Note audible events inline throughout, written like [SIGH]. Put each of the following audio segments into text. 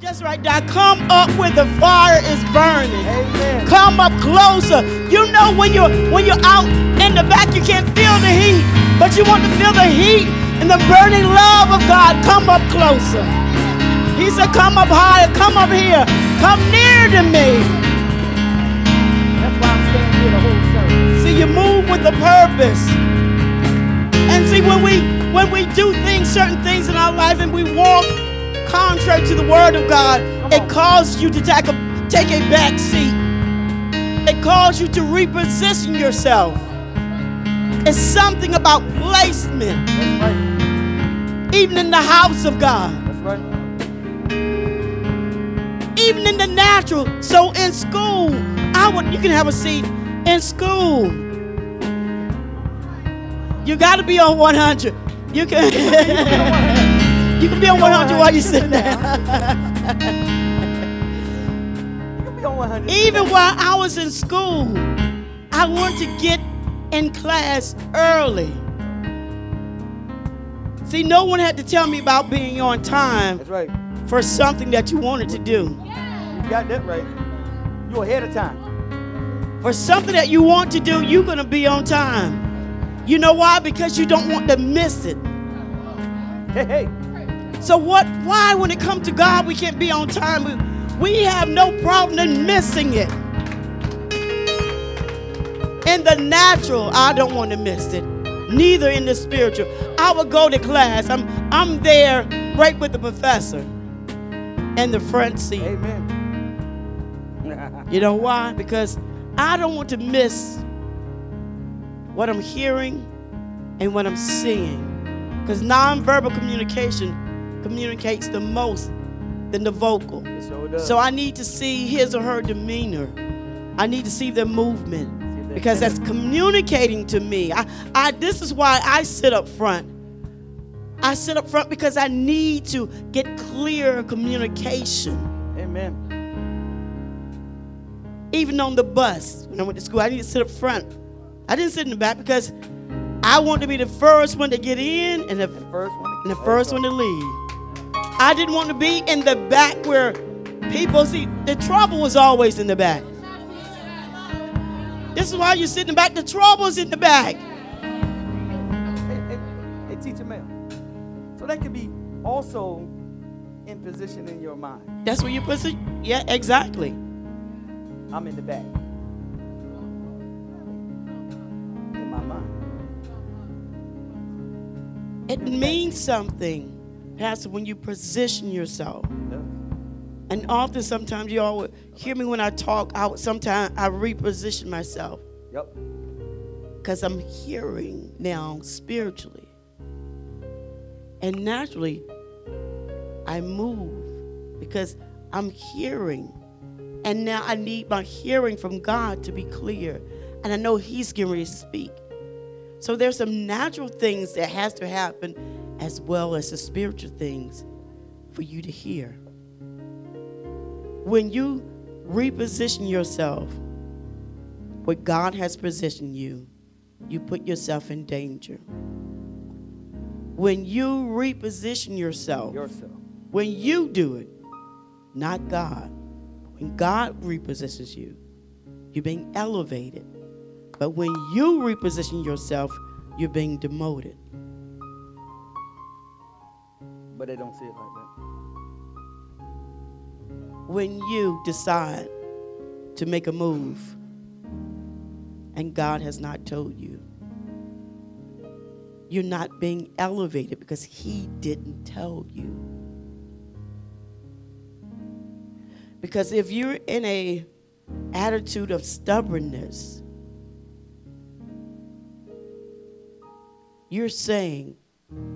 Just right there. Come up where the fire is burning. Amen. Come up closer. You know when you're when you're out in the back, you can't feel the heat, but you want to feel the heat and the burning love of God. Come up closer. He said, "Come up higher. Come up here. Come near to me." That's why I'm staying here the whole service. See, you move with a purpose. And see, when we when we do things, certain things in our life, and we walk contrary to the word of God, it causes you to take a take a back seat. It calls you to reposition yourself. It's something about placement, right. even in the house of God, right. even in the natural. So in school, I would you can have a seat in school. You got to be on 100. You can [LAUGHS] [LAUGHS] you can be on 100 while you're sitting there. You be on 100. Even while I was in school, I wanted to get in class early. See, no one had to tell me about being on time That's right. for something that you wanted to do. You got that right. You're ahead of time. For something that you want to do, you're going to be on time. You know why? Because you don't want to miss it. Hey, hey. So what why when it comes to God we can't be on time? We, have no problem in missing it. In the natural, I don't want to miss it. Neither in the spiritual. I would go to class. I'm I'm there right with the professor in the front seat. Amen. [LAUGHS] You know why? Because I don't want to miss what I'm hearing and what I'm seeing. Because nonverbal communication communicates the most than the vocal. Does. So I need to see his or her demeanor. I need to see their movement because that's communicating to me. I, I this is why I sit up front. I sit up front because I need to get clear communication. Amen. Even on the bus when I went to school, I need to sit up front. I didn't sit in the back because I want to be the first one to get in and the, The first one. and the first one to leave. I didn't want to be in the back where people see the trouble was always in the back. This is why you're sitting back. The trouble's in the back. Hey, hey, hey, teacher Mel. So that could be also in position in your mind. That's where you put it. Yeah, exactly. I'm in the back. In my mind. It means something, Pastor, when you position yourself. Does. And often, sometimes you all would hear me when I talk. I would, sometimes I reposition myself Yep. because I'm hearing now spiritually, and naturally, I move because I'm hearing, and now I need my hearing from God to be clear, and I know He's getting ready to speak. So there's some natural things that has to happen, as well as the spiritual things, for you to hear when you reposition yourself where God has positioned you, you put yourself in danger. When you reposition yourself, Yourself. when you do it, not God, when God repositions you, you're being elevated. But when you reposition yourself, you're being demoted. But they don't see it like that. when you decide to make a move and God has not told you, you're not being elevated because He didn't tell you. Because if you're in a attitude of stubbornness, you're saying,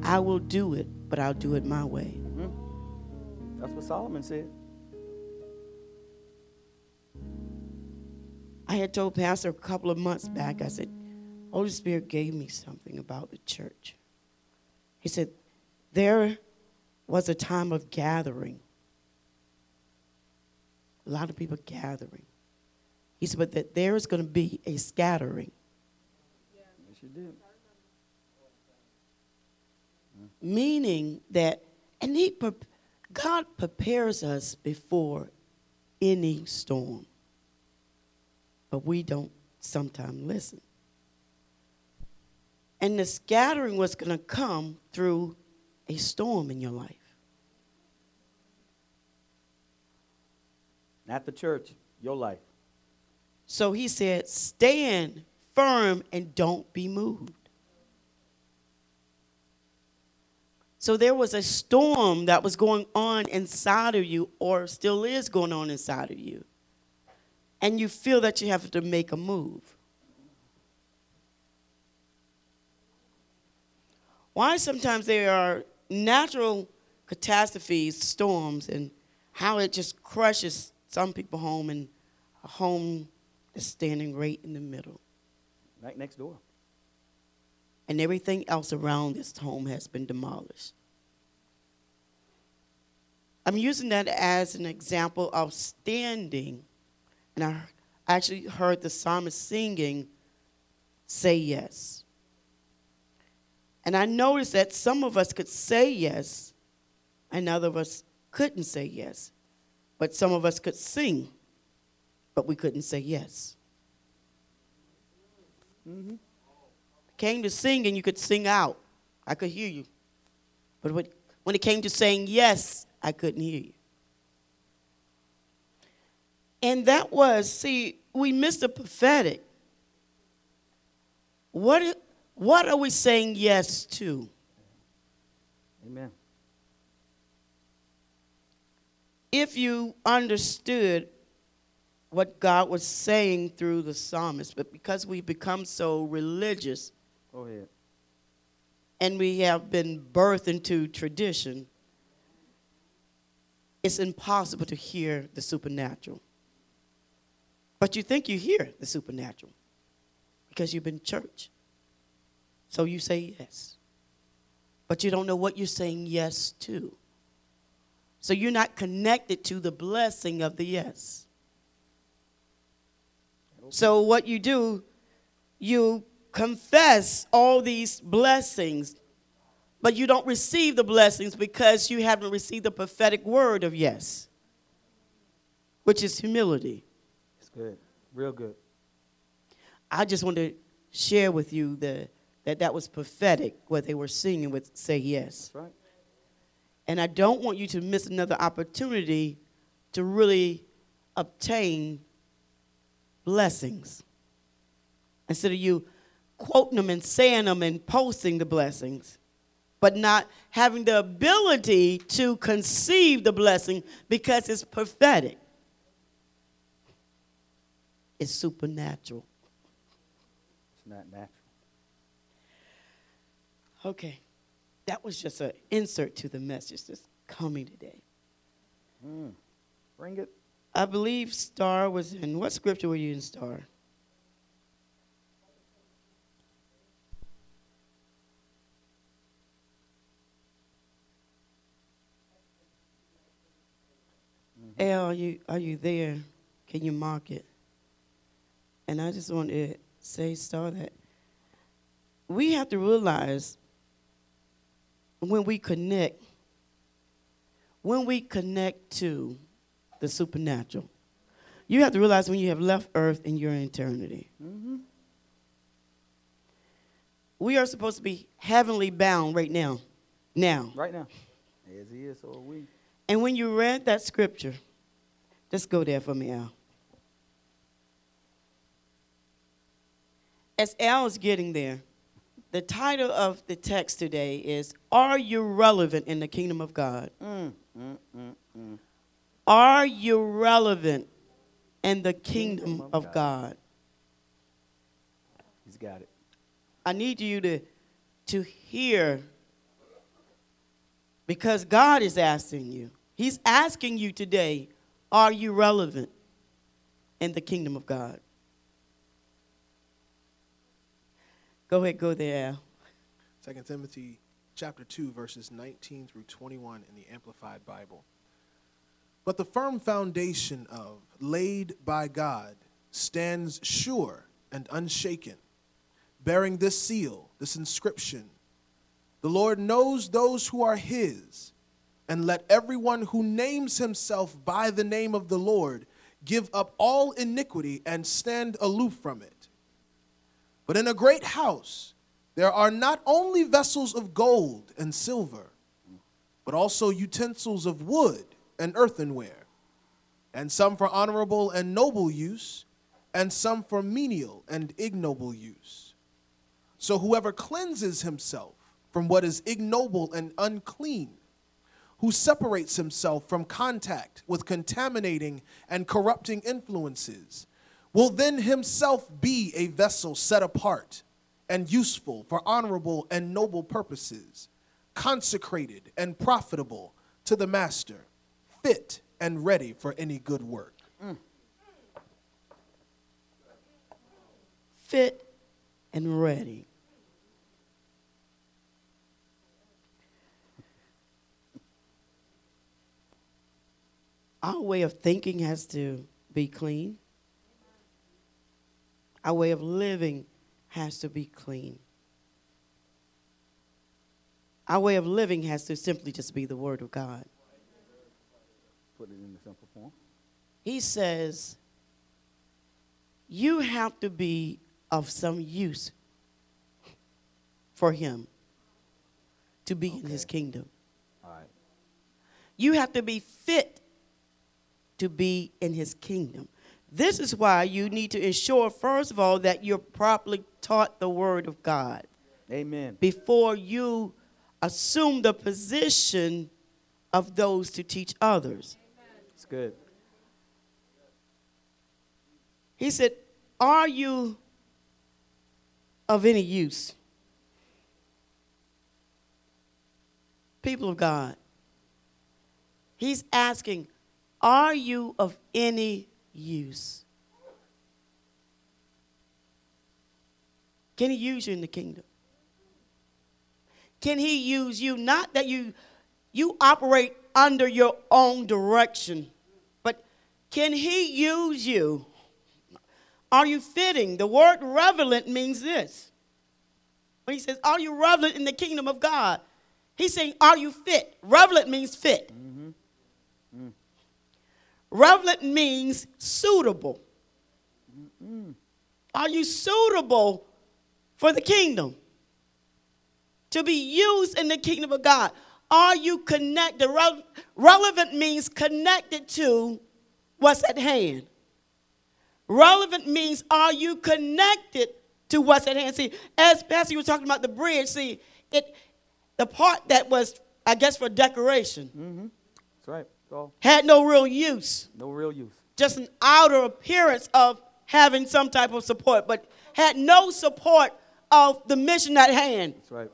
I will do it, but I'll do it my way. Mm-hmm. That's what Solomon said. I had told Pastor a couple of months back, I said, Holy Spirit gave me something about the church. He said, There was a time of gathering. A lot of people gathering. He said, But that there is going to be a scattering. Yes, you did. Meaning that, and he, God prepares us before any storm, but we don't sometimes listen. And the scattering was going to come through a storm in your life. Not the church, your life. So he said, Stand firm and don't be moved. So there was a storm that was going on inside of you, or still is going on inside of you. And you feel that you have to make a move. Why sometimes there are natural catastrophes, storms, and how it just crushes some people home and a home that's standing right in the middle. Right next door. And everything else around this home has been demolished. I'm using that as an example of standing. And I actually heard the psalmist singing, Say Yes. And I noticed that some of us could say yes, and other of us couldn't say yes. But some of us could sing, but we couldn't say yes. Mm-hmm. Came to singing, you could sing out. I could hear you. But when it came to saying yes, I couldn't hear you. And that was, see, we missed the prophetic. What, what are we saying yes to? Amen. If you understood what God was saying through the psalmist, but because we've become so religious, go ahead, and we have been birthed into tradition, it's impossible to hear the supernatural. But you think you hear the supernatural because you've been church. So you say yes. But you don't know what you're saying yes to. So you're not connected to the blessing of the yes. So what you do, you confess all these blessings, but you don't receive the blessings because you haven't received the prophetic word of yes, which is humility. It's good, real good. I just want to share with you the, that that was prophetic, what they were singing with Say Yes. That's right. And I don't want you to miss another opportunity to really obtain blessings. Instead of you quoting them and saying them and posting the blessings, but not having the ability to conceive the blessing because it's prophetic. It's supernatural. It's not natural. Okay. That was just an insert to the message that's coming today. Mm. Bring it. I believe Star was in. What scripture were you in, Star? Al, are you, are you there? Can you mark it? And I just want to say, Star, that we have to realize when we connect, when we connect to the supernatural, you have to realize when you have left earth and you're in eternity. Mm-hmm. We are supposed to be heavenly bound right now. Now. Right now. As he is, so are we. And when you read that scripture, just go there for me, Al. As Al is getting there, the title of the text today is Are You Relevant in the Kingdom of God? Mm, mm, mm, mm. Are you relevant in the kingdom, kingdom of, of God. God? He's got it. I need you to, to hear because God is asking you. He's asking you today Are you relevant in the kingdom of God? Go ahead, go there. 2 Timothy chapter 2, verses 19 through 21 in the Amplified Bible. But the firm foundation of, laid by God, stands sure and unshaken, bearing this seal, this inscription The Lord knows those who are his and let everyone who names himself by the name of the Lord give up all iniquity and stand aloof from it. But in a great house there are not only vessels of gold and silver, but also utensils of wood and earthenware, and some for honorable and noble use, and some for menial and ignoble use. So whoever cleanses himself from what is ignoble and unclean, who separates himself from contact with contaminating and corrupting influences, will then himself be a vessel set apart and useful for honorable and noble purposes, consecrated and profitable to the master, fit and ready for any good work. Fit and ready. Our way of thinking has to be clean. Our way of living has to be clean. Our way of living has to simply just be the Word of God. Put it in the simple form. He says, You have to be of some use for Him to be in His kingdom. All right. You have to be fit to be in His kingdom. This is why you need to ensure, first of all, that you're properly taught the Word of God Amen. before you assume the position of those to teach others. It's good. He said, Are you of any use? People of God, he's asking, Are you of any use? Can he use you in the kingdom? Can he use you? Not that you you operate under your own direction, but can he use you? Are you fitting? The word relevant means this. When he says, Are you relevant in the kingdom of God? He's saying, Are you fit? Relevant means fit. Relevant means suitable. Are you suitable for the kingdom? To be used in the kingdom of God. Are you connected? Rel- relevant means connected to what's at hand. Relevant means are you connected to what's at hand? See, as Pastor you was talking about the bridge, see, it the part that was, I guess, for decoration Mm-hmm. That's right. All had no real use. no real use. Just an outer appearance of having some type of support, but had no support of the mission at hand That's right.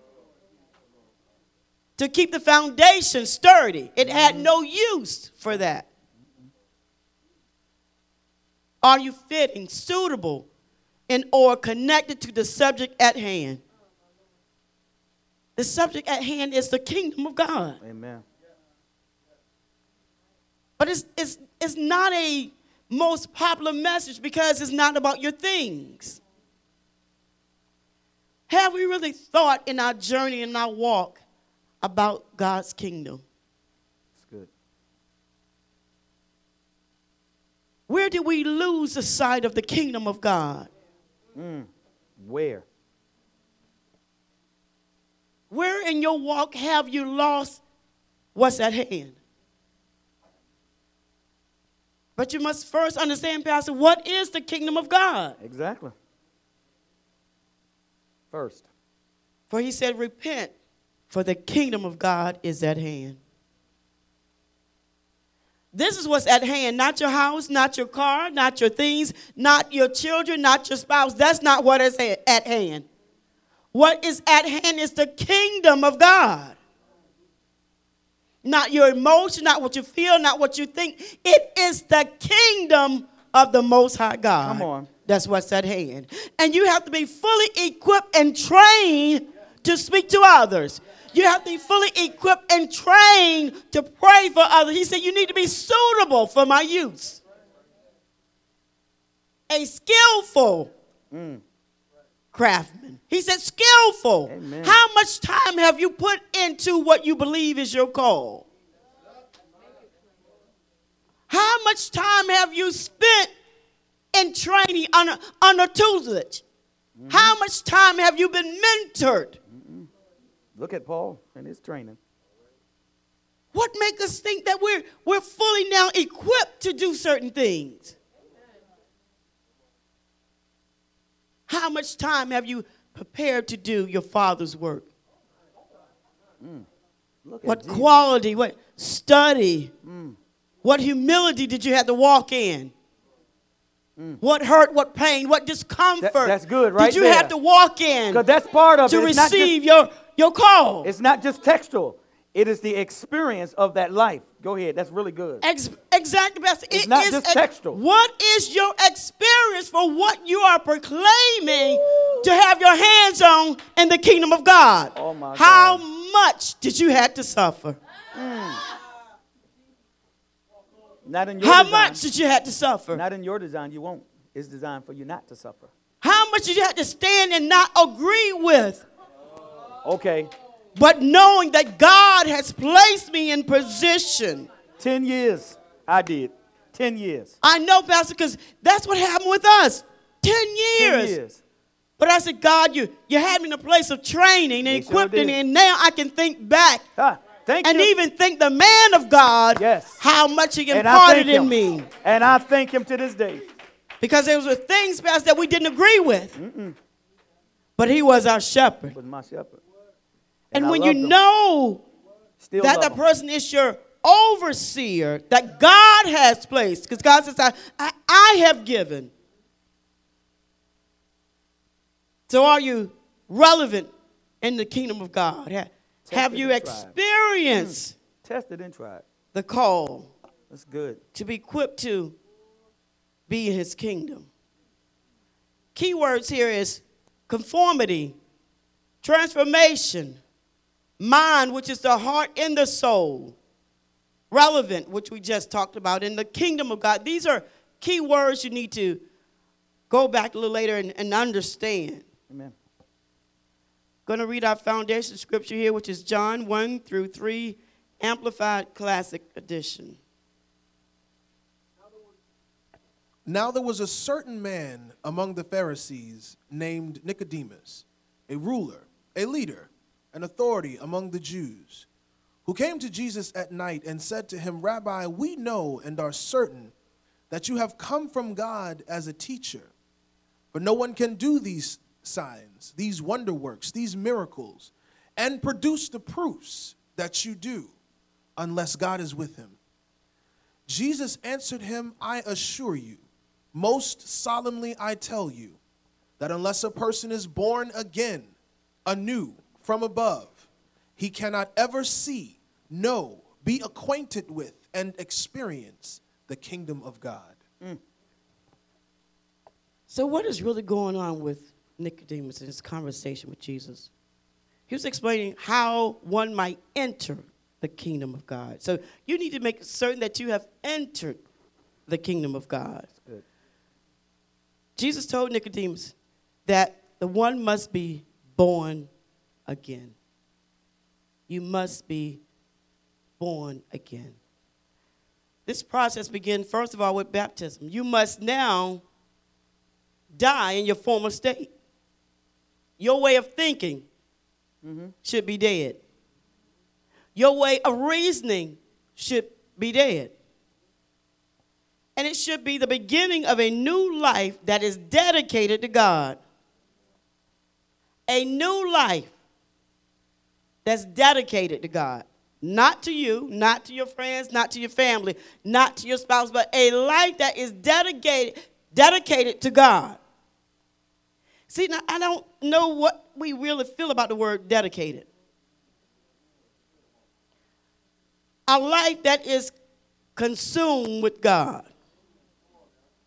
to keep the foundation sturdy. It mm-hmm. had no use for that. Are you fitting, suitable, and or connected to the subject at hand? The subject at hand is the kingdom of God. Amen. But it's, it's, it's not a most popular message because it's not about your things. Have we really thought in our journey and our walk about God's kingdom? It's good. Where did we lose the sight of the kingdom of God? Mm. Where? Where in your walk have you lost what's at hand? But you must first understand, Pastor, what is the kingdom of God? Exactly. First. For he said, Repent, for the kingdom of God is at hand. This is what's at hand, not your house, not your car, not your things, not your children, not your spouse. That's not what is at hand. What is at hand is the kingdom of God. Not your emotion, not what you feel, not what you think. It is the kingdom of the Most High God. Come on. That's what's at hand. And you have to be fully equipped and trained to speak to others. You have to be fully equipped and trained to pray for others. He said, You need to be suitable for my use. A skillful mm craftsman. He said, skillful. Amen. How much time have you put into what you believe is your call? How much time have you spent in training under, under tutelage? Mm-hmm. How much time have you been mentored? Mm-hmm. Look at Paul and his training. What makes us think that we're, we're fully now equipped to do certain things? How much time have you prepared to do your father's work? Mm. Look What Jesus. quality, what study, mm. what humility did you have to walk in? Mm. What hurt, what pain, what discomfort that's good right did you there. have to walk in Because that's part of to it. Not, just, receive your, your call? it's not just textual. It is the experience of that life. Go ahead. That's really good. Ex- exactly, Pastor. It's It not is just ex- textual. What is your experience for what you are proclaiming to have your hands on in the kingdom of God? Oh, my How God. much did you have to suffer? Mm. Not in your How design. much did you have to suffer? Not in your design. You won't. It's designed for you not to suffer. How much did you have to stand and not agree with? Okay. But knowing that God has placed me in position. 10 years I did. 10 years. I know, Pastor, because that's what happened with us. Ten years. 10 years. But I said, God, you, you had me in a place of training and Yes, equipping, and now I can think back Ah, thank and you. even think the man of God, Yes. how much he and I imparted in me. And I thank him to this day. Because there were things, Pastor, that we didn't agree with. But he was our shepherd. Was my shepherd. And, I when you him. know Still that the person is your overseer that God has placed, because God says, I, I, I have given. So are you relevant in the kingdom of God? Ha- Have you experienced hmm. tested and tried. the call That's good. to be equipped to be in his kingdom? Key words here is conformity, transformation, mind, which is the heart and the soul, relevant, which we just talked about, in the kingdom of God. These are key words you need to go back a little later and, and understand. Amen. Going to read our foundation scripture here, which is John 1 through 3, Amplified Classic Edition. Now there was a certain man among the Pharisees named Nicodemus, a ruler, a leader, an authority among the Jews, who came to Jesus at night and said to him, Rabbi, we know and are certain that you have come from God as a teacher. but no one can do these signs, these wonder works, these miracles, and produce the proofs that you do unless God is with him. Jesus answered him, I assure you, most solemnly I tell you, that unless a person is born again, anew, from above, he cannot ever see, know, be acquainted with, and experience the kingdom of God. Mm. So, what is really going on with Nicodemus in his conversation with Jesus? He was explaining how one might enter the kingdom of God. So, you need to make certain that you have entered the kingdom of God. good. Jesus told Nicodemus that the one must be born again. You must be born again. This process begins, first of all, with baptism. You must now die in your former state. Your way of thinking should be dead. Your way of reasoning should be dead. And it should be the beginning of a new life that is dedicated to God. A new life that's dedicated to God. Not to you, not to your friends, not to your family, not to your spouse, but a life that is dedicated, dedicated to God. See, now I don't know what we really feel about the word dedicated. A life that is consumed with God.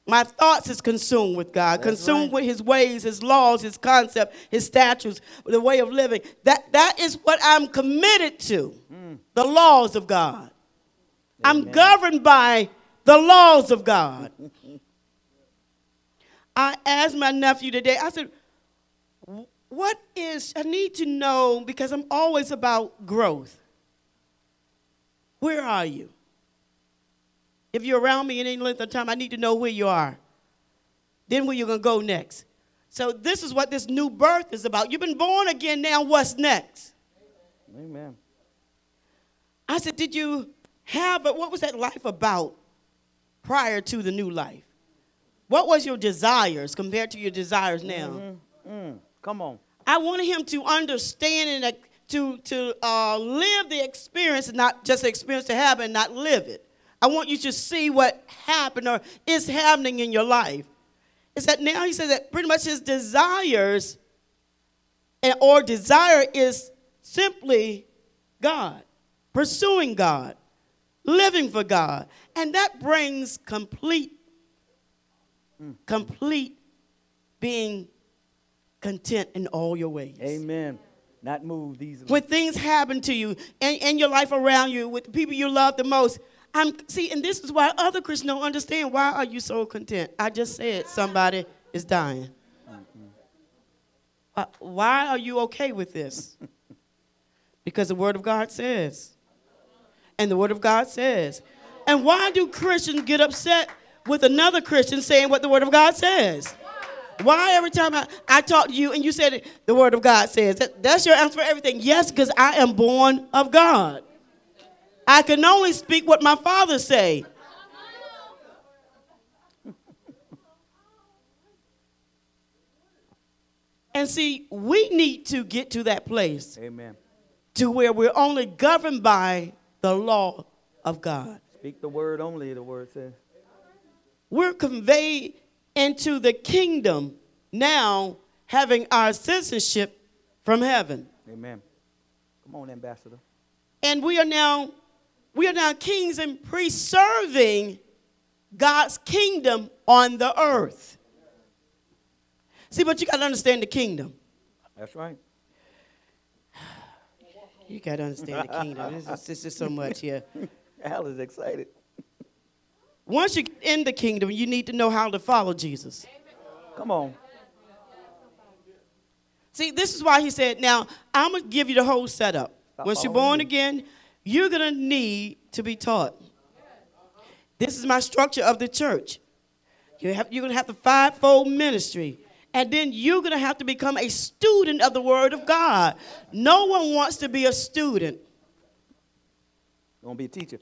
My thoughts is consumed with God, That's consumed right. with his ways, his laws, his concept, his statutes, the way of living. That, that is what I'm committed to, mm. the laws of God. I'm governed by the laws of God. [LAUGHS] I asked my nephew today, I said, what is, I need to know because I'm always about growth. Where are you? If you're around me in any length of time, I need to know where you are. Then where you're going to go next. So this is what this new birth is about. You've been born again now. What's next? Amen. I said, did you have, but what was that life about prior to the new life? What was your desires compared to your desires now? Mm, come on. I wanted him to understand and uh, to, to uh, live the experience, and not just the experience to have and not live it. I want you to see what happened or is happening in your life. Is that now he says that pretty much his desires and, or desire is simply God, pursuing God, living for God. And that brings complete, complete being content in all your ways. Amen. Not moved these. When things happen to you and, and your life around you with the people you love the most, I'm see, and this is why other Christians don't understand. Why are you so content? I just said somebody is dying. Uh, why are you okay with this? because the Word of God says. And the Word of God says. And why do Christians get upset with another Christian saying what the Word of God says? Why every time I, I talk to you and you said the Word of God says? That, that's your answer for everything. Yes, because I am born of God. I can only speak what my Father say. And see, we need to get to that place Amen. to where we're only governed by the law of God. Speak the word only, the word says. We're conveyed into the kingdom now, having our citizenship from heaven. Amen. Come on, Ambassador. And we are now we are now kings and priests serving God's kingdom on the earth. See, but you got to understand the kingdom. That's right. You got to understand the kingdom. This is, this is so much here. [LAUGHS] Al is excited. Once you get in the kingdom, you need to know how to follow Jesus. Come on. See, this is why he said, Now, I'm going to give you the whole setup. Once you're born again, you're going to need to be taught. This is my structure of the church. You have, you're going to have the fivefold ministry. And then you're going to have to become a student of the Word of God. No one wants to be a student You want to be a teacher?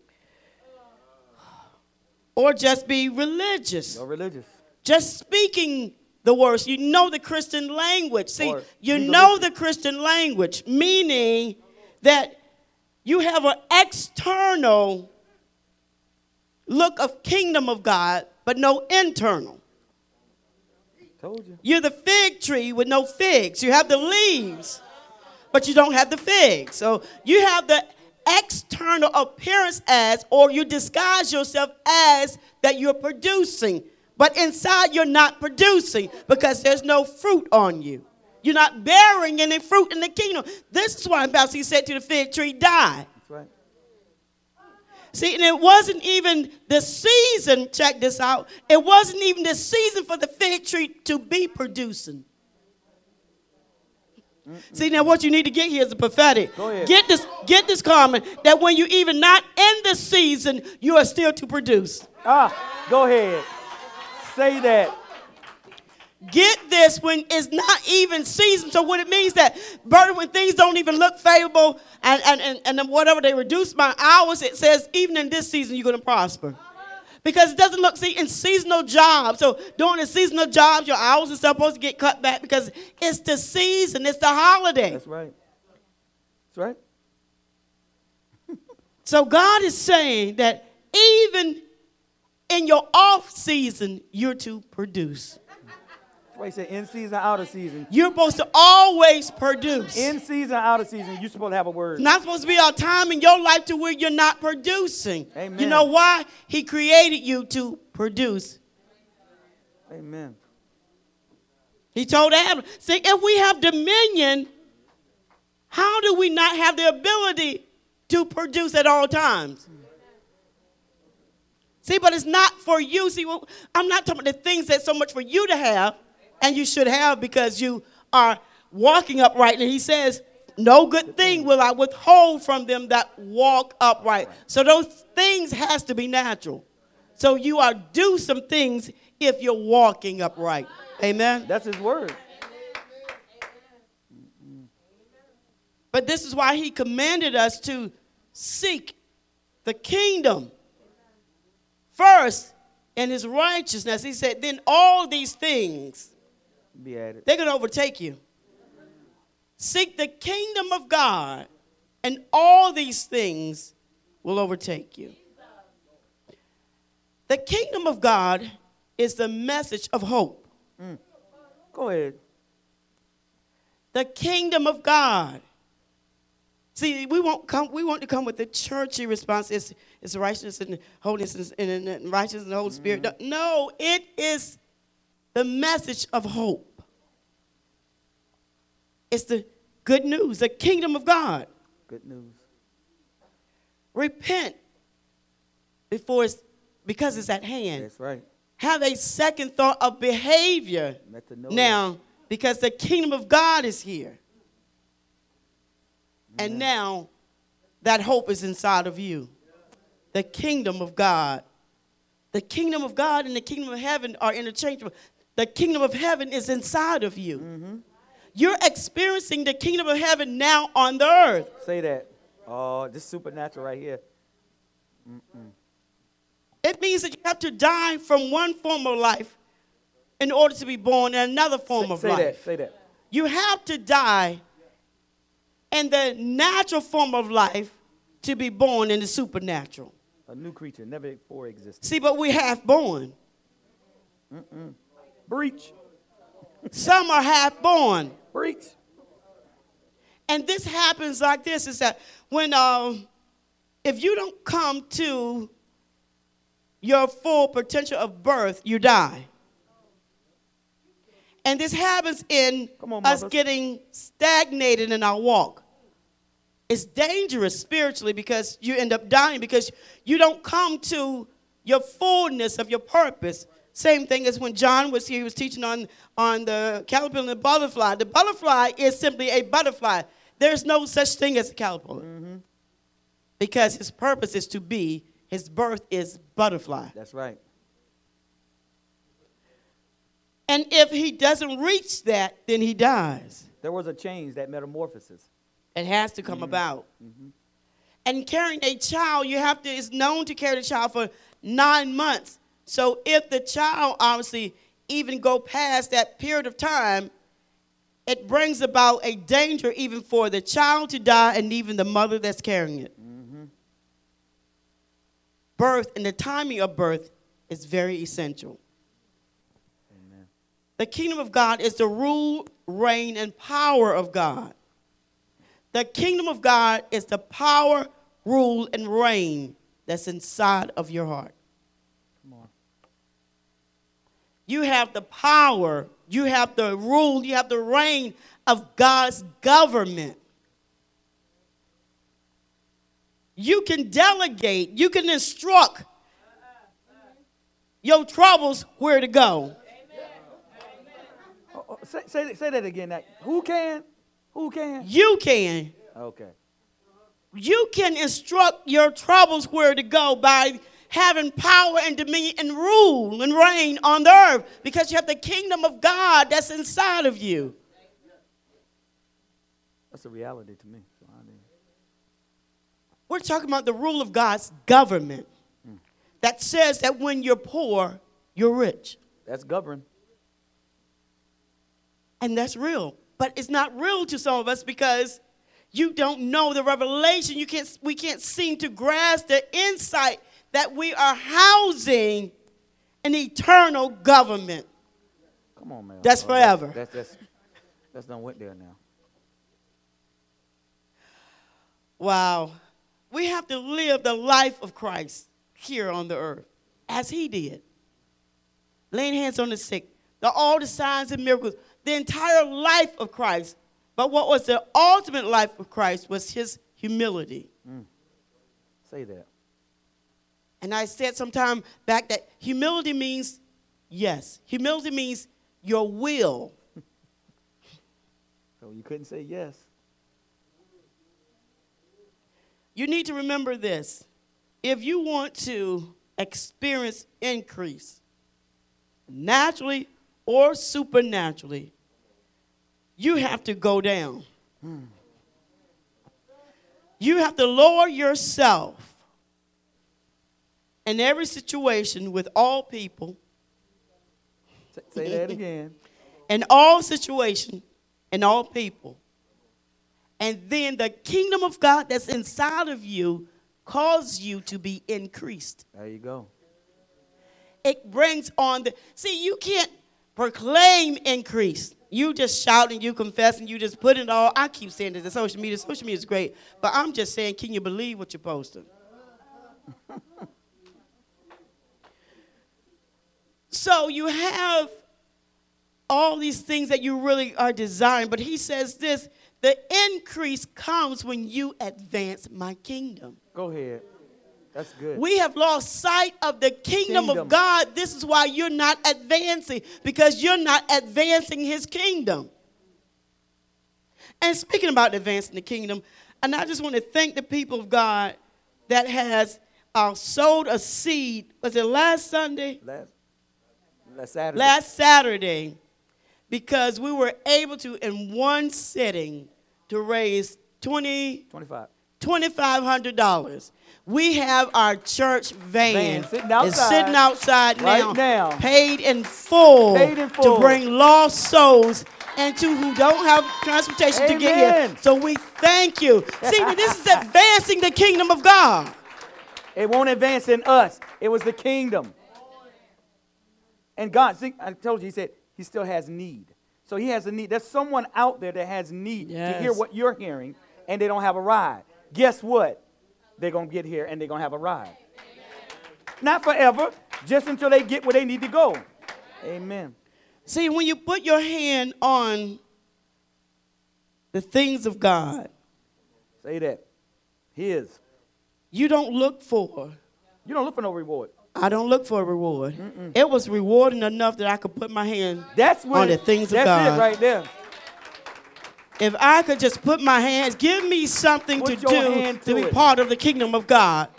or just be religious. You're religious. just speaking the words. You know the Christian language. See, Or you know the Christian language, meaning that you have an external look of kingdom of God, but no internal. Told you. You're the fig tree with no figs. You have the leaves, but you don't have the figs. So you have the external appearance as, or you disguise yourself as that you're producing. But inside you're not producing because there's no fruit on you. You're not bearing any fruit in the kingdom. This is why Pastor he said to the fig tree, die. That's right. See, and it wasn't even the season, check this out. It wasn't even the season for the fig tree to be producing. See, now what you need to get here is the prophetic. Go ahead. Get this, get this comment that when you're even not in the season, you are still to produce. Ah, go ahead. Say that. Get this when it's not even season. So what it means that, brother, when things don't even look favorable and, and, and, and then whatever they reduce my hours, it says even in this season you're gonna prosper. Because it doesn't look, see, in seasonal jobs. So during the seasonal jobs, your hours are supposed to get cut back because it's the season, it's the holiday. That's right. That's right. [LAUGHS] So God is saying that even in your off season, you're to produce. He said in season, out of season. You're supposed to always produce. In season, out of season, you're supposed to have a word. It's not supposed to be a time in your life to where you're not producing. Amen. You know why? He created you to produce. Amen. He told Adam, see, if we have dominion, how do we not have the ability to produce at all times? See, but it's not for you. See, well, I'm not talking about the things that's so much for you to have, and you should have because you are walking upright. And he says, No good thing will I withhold from them that walk upright. So those things has to be natural. So you are do some things if you're walking upright. Amen. That's his word. But this is why he commanded us to seek the kingdom first and his righteousness. He said, then all these things, Be added. they're going to overtake you. Seek the kingdom of God, and all these things will overtake you. The kingdom of God is the message of hope. Mm. Go ahead. The kingdom of God. See, we won't come. We want to come with the churchy response. It's, it's righteousness and holiness and, and, and righteousness and the Holy Spirit. Mm-hmm. No, it is the message of hope. It's the good news, the kingdom of God. Good news. Repent before it's because it's at hand. That's right. Have a second thought of behavior Metanoia. now because the kingdom of God is here. And now that hope is inside of you. The kingdom of God. The kingdom of God and the kingdom of heaven are interchangeable. The kingdom of heaven is inside of you. Mm-hmm. You're experiencing the kingdom of heaven now on the earth. Say that. Oh, this supernatural right here. It means that you have to die from one form of life in order to be born in another form Say, of say life. that. Say that. You have to die in the natural form of life to be born in the supernatural. A new creature, never before existed. See, but we half born. Mm-mm. Breech. Some are half born. Breech. And this happens like this is that when um, if you don't come to your full potential of birth, you die. And this happens in on, us getting stagnated in our walk. It's dangerous spiritually because you end up dying because you don't come to your fullness of your purpose. Same thing as when John was here, he was teaching on, on the caterpillar and the butterfly. The butterfly is simply a butterfly. There's no such thing as a caterpillar mm-hmm. because his purpose is to be, his birth is butterfly. That's right. And if he doesn't reach that, then he dies. There was a change, that metamorphosis. It has to come mm-hmm. about. Mm-hmm. And carrying a child, you have to, it's known to carry the child for nine months. So if the child obviously even go past that period of time, it brings about a danger even for the child to die and even the mother that's carrying it. Mm-hmm. Birth and the timing of birth is very essential. Amen. The kingdom of God is the rule, reign, and power of God. The kingdom of God is the power, rule, and reign that's inside of your heart. Come on. You have the power, you have the rule, you have the reign of God's government. You can delegate, you can instruct your troubles where to go. Oh, oh, say, say, say that again. Who can? Who can? You can. Okay. You can instruct your troubles where to go by having power and dominion and rule and reign on the earth because you have the kingdom of God that's inside of you. That's a reality to me. So I mean, We're talking about the rule of God's government mm. that says that when you're poor, you're rich. that's governed. And that's real. But it's not real to some of us because you don't know the revelation. You can't, we can't seem to grasp the insight that we are housing an eternal government. Come on, man. That's Oh, forever. That's, that's, that's done went there now. Wow. We have to live the life of Christ here on the earth as he did. Laying hands on the sick, the, all the signs and miracles, the entire life of Christ. But what was the ultimate life of Christ was his humility. Mm. Say that. And I said sometime back that humility means yes. Humility means your will. So [LAUGHS] oh, you couldn't say yes. You need to remember this. If you want to experience increase, naturally or supernaturally, you have to go down. Hmm. You have to lower yourself in every situation with all people, Say- that again. [LAUGHS] in all situation, and all people. And then the kingdom of God that's inside of you causes you to be increased. There you go. It brings on the see, you can't proclaim increase. You just shouting, you confessing, you just put it all. I keep saying this in social media. Social media is great, but I'm just saying, can you believe what you're posting? [LAUGHS] so you have all these things that you really are desiring, but he says this the increase comes when you advance my kingdom. Go ahead. That's good. We have lost sight of the kingdom, Kingdom. of God. This is why you're not advancing, because you're not advancing his kingdom. And speaking about advancing the kingdom, and I just want to thank the people of God that has uh, sowed a seed. Was it last Sunday? last, last Saturday. last Saturday because we were able to, in one sitting, to raise 20, 25. $2,500. We have our church van, Van sitting is outside sitting outside right now, now. paid in full, Paid in full. to bring lost souls and to who don't have transportation to get here. So we thank you. See, [LAUGHS] this is advancing the kingdom of God. It won't advance in us. It was the kingdom. And God, see, I told you, He said He still has need. So He has a need. There's someone out there that has need to hear what you're hearing, and they don't have a ride. Guess what? They're going to get here and they're going to have a ride. Not forever, just until they get where they need to go. Amen. See, when you put your hand on the things of God, Say that. His. you don't look for You don't look for no reward. I don't look for a reward. It was rewarding enough that I could put my hand That's what on the things of that's God. it right there. If I could just put my hands, give me something Put to do to to be part of the kingdom of God.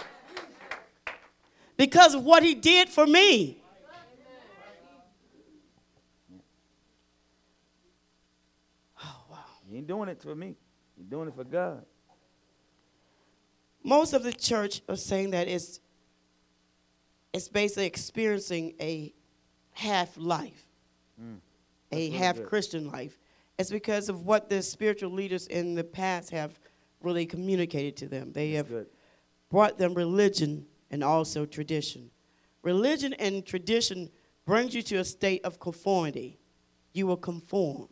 Because of what he did for me. Oh, wow. You ain't doing it for me. You're doing it for God. Most of the church are saying that it's, it's basically experiencing a half life, a Mm. really half good. Christian life. It's because of what the spiritual leaders in the past have really communicated to them. They That's have good. brought them religion and also tradition. Religion and tradition brings you to a state of conformity. You will conform.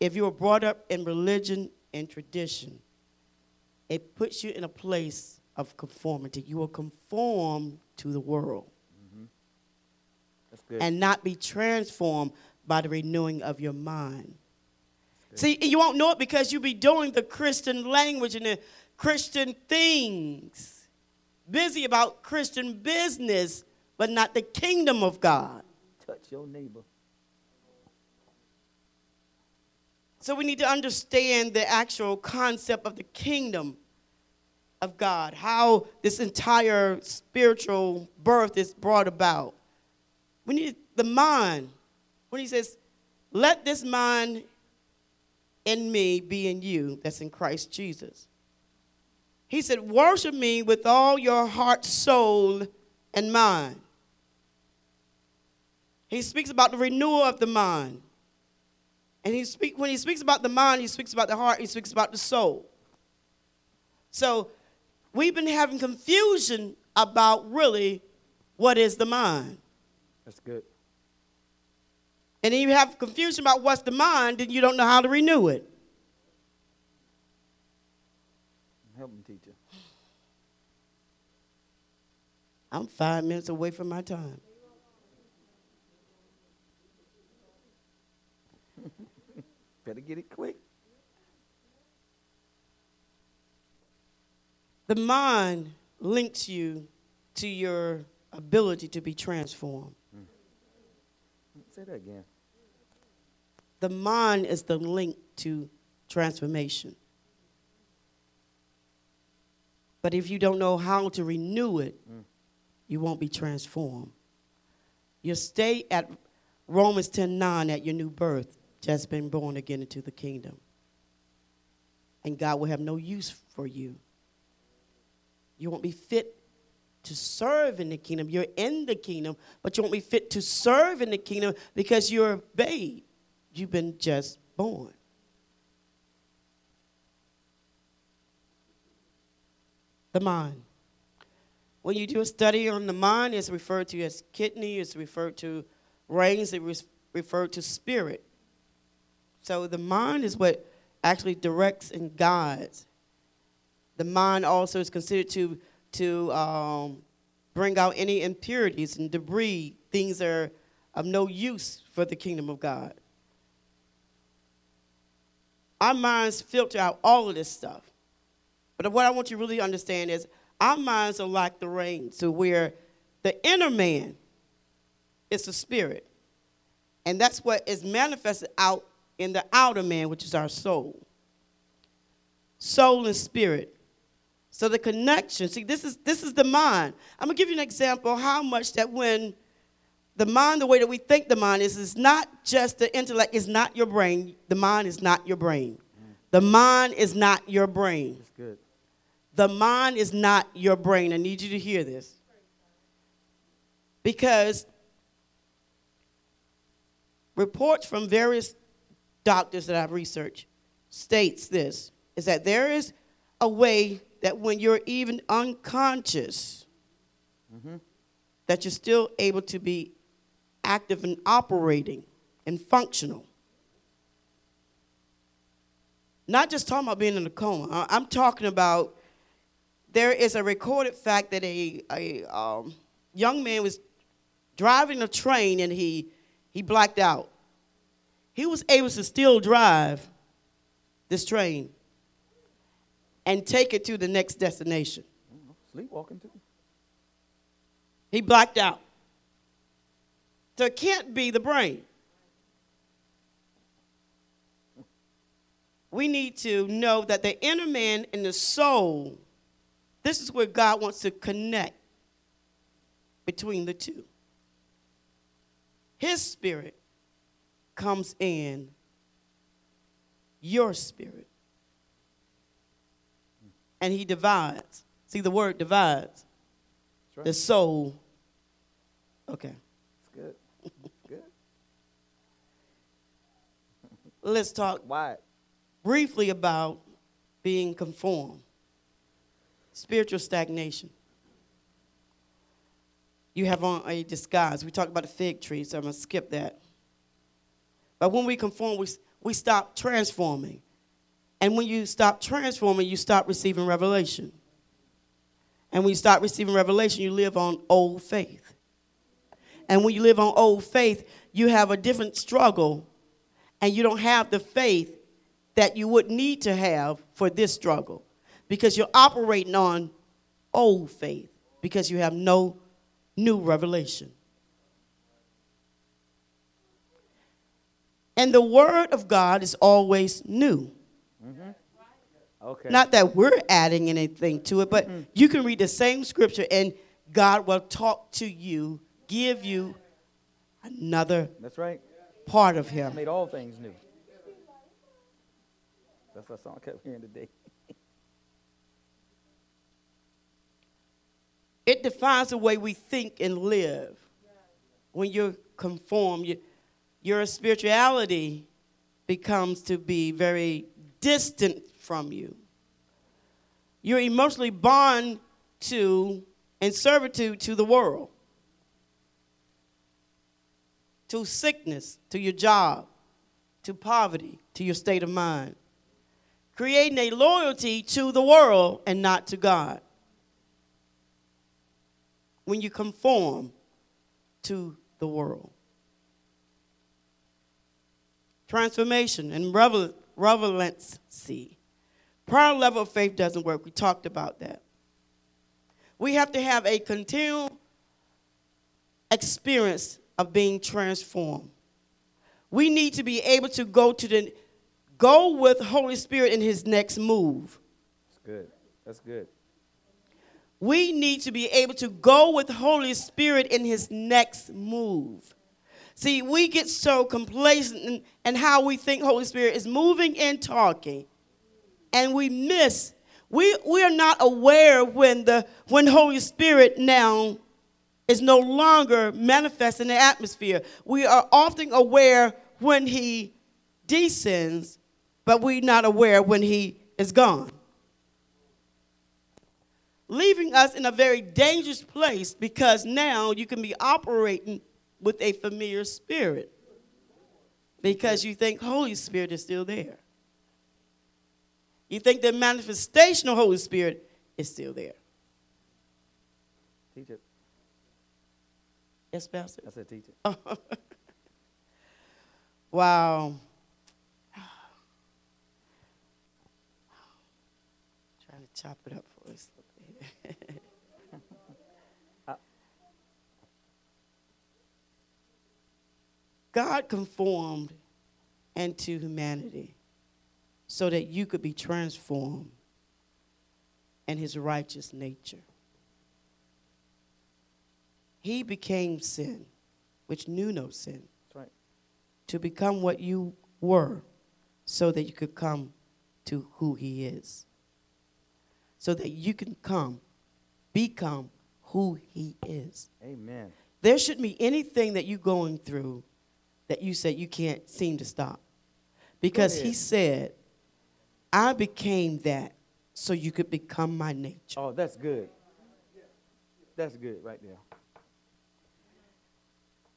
If you were brought up in religion and tradition, it puts you in a place of conformity. You will conform to the world mm-hmm. That's good. and not be transformed by the renewing of your mind. See, you won't know it because you'll be doing the Christian language and the Christian things, busy about Christian business, but not the kingdom of God. Touch your neighbor. So we need to understand the actual concept of the kingdom of God, how this entire spiritual birth is brought about. We need the mind. When he says, let this mind in me be in you, that's in Christ Jesus. He said, worship me with all your heart, soul, and mind. He speaks about the renewal of the mind. And he speak, when he speaks about the mind, he speaks about the heart, he speaks about the soul. So we've been having confusion about really what is the mind. That's good. And then you have confusion about what's the mind, then you don't know how to renew it. Help me, teacher. I'm five minutes away from my time. [LAUGHS] Better get it quick. The mind links you to your ability to be transformed. Mm. Say that again. The mind is the link to transformation. But if you don't know how to renew it, mm. you won't be transformed. You'll stay at Romans 10 9 at your new birth, just been born again into the kingdom. And God will have no use for you. You won't be fit to serve in the kingdom. You're in the kingdom, but you won't be fit to serve in the kingdom because you're a babe. You've been just born. The mind. When you do a study on the mind, it's referred to as kidney, it's referred to brains, it's referred to spirit. So the mind is what actually directs and guides. The mind also is considered to to um, bring out any impurities and debris, things that are of no use for the kingdom of God. Our minds filter out all of this stuff. But what I want you to really understand is our minds are like the rain, to where the inner man is the spirit. And that's what is manifested out in the outer man, which is our soul. Soul and spirit. So the connection, see, this is this is the mind. I'm gonna give you an example how much that when the mind, the way that we think the mind is, is not just the intellect, it's not your brain. The mind is not your brain. The mind is not your brain. That's good. The mind is not your brain. I need you to hear this. Because reports from various doctors that I've researched states this is that there is a way that when you're even unconscious, mm-hmm. that you're still able to be active and operating and functional. Not just talking about being in a coma. I'm talking about there is a recorded fact that a, a um, young man was driving a train and he, he blacked out. He was able to still drive this train and take it to the next destination. Sleepwalking too. He blacked out. So it can't be the brain. We need to know that the inner man and the soul, this is where God wants to connect between the two. His spirit comes in your spirit and he divides. See, the word divides. Right. The soul. Okay. It's good. good. [LAUGHS] Let's talk Why? briefly about being conformed. Spiritual stagnation. You have on a disguise. We talked about the fig tree, so I'm going to skip that. But when we conform, we, we stop transforming. And when you stop transforming, you stop receiving revelation. And when you stop receiving revelation, you live on old faith. And when you live on old faith, you have a different struggle, and you don't have the faith that you would need to have for this struggle because you're operating on old faith because you have no new revelation. And the Word of God is always new. Mm-hmm. Okay. Not that we're adding anything to it, but mm-hmm. you can read the same scripture and God will talk to you, give you another That's right. part of Him. Made all things new. That's what song I kept hearing today. [LAUGHS] it defines the way we think and live. When you're conformed, you, your spirituality becomes to be very distant from you. You're emotionally bound to and servitude to the world, to sickness, to your job, to poverty, to your state of mind, creating a loyalty to the world and not to God. When you conform to the world, transformation and revel- relevancy. Prior level of faith doesn't work. We talked about that. We have to have a continual experience of being transformed. We need to be able to go to the go with Holy Spirit in his next move. That's good. That's good. we need to be able to go with Holy Spirit in his next move. See, we get so complacent in, how we think Holy Spirit is moving and talking, and we miss. We, we are not aware when the when Holy Spirit now is no longer manifest in the atmosphere. We are often aware when he descends, but we're not aware when he is gone. Leaving us in a very dangerous place because now you can be operating with a familiar spirit because you think Holy Spirit is still there. You think the manifestation of Holy Spirit is still there. Teach it. Yes, Pastor? I said teach it. [LAUGHS] Wow. [SIGHS] Trying to chop it up for us. God conformed into humanity so that you could be transformed in his righteous nature. He became sin, which knew no sin That's right. to become what you were so that you could come to who he is. So that you can come, become who he is. Amen. There shouldn't be anything that you're going through that you said you can't seem to stop. Because he said, I became that so you could become my nature. Oh, that's good. That's good right there.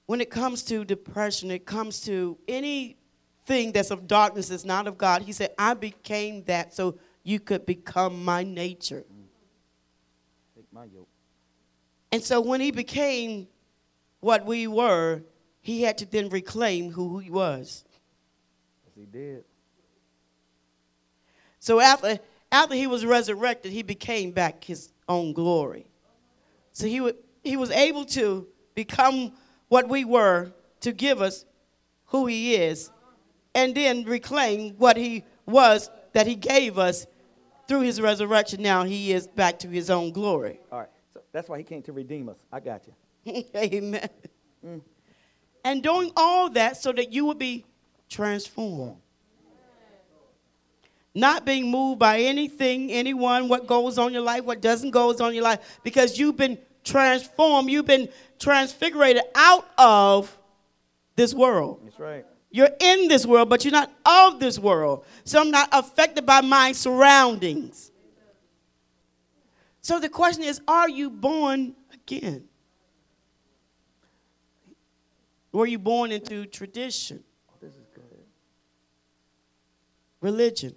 when it comes to depression, it comes to anything that's of darkness, that's not of God, he said, I became that so you could become my nature. Mm. Take my yoke. And so when he became what we were, he had to then reclaim who he was. Yes, he did. So after, after he was resurrected, he became back his own glory. So he, would, he was able to become what we were to give us who he is and then reclaim what he was that he gave us through his resurrection. Now he is back to his own glory. All right. So that's why he came to redeem us. I got you. [LAUGHS] Amen. Mm. And doing all that so that you would be transformed. Not being moved by anything, anyone, what goes on your life, what doesn't goes on your life, because you've been transformed, you've been transfigurated out of this world. That's right. You're in this world, but you're not of this world. So I'm not affected by my surroundings. So the question is are you born again? Were you born into tradition, Oh, this is good. religion?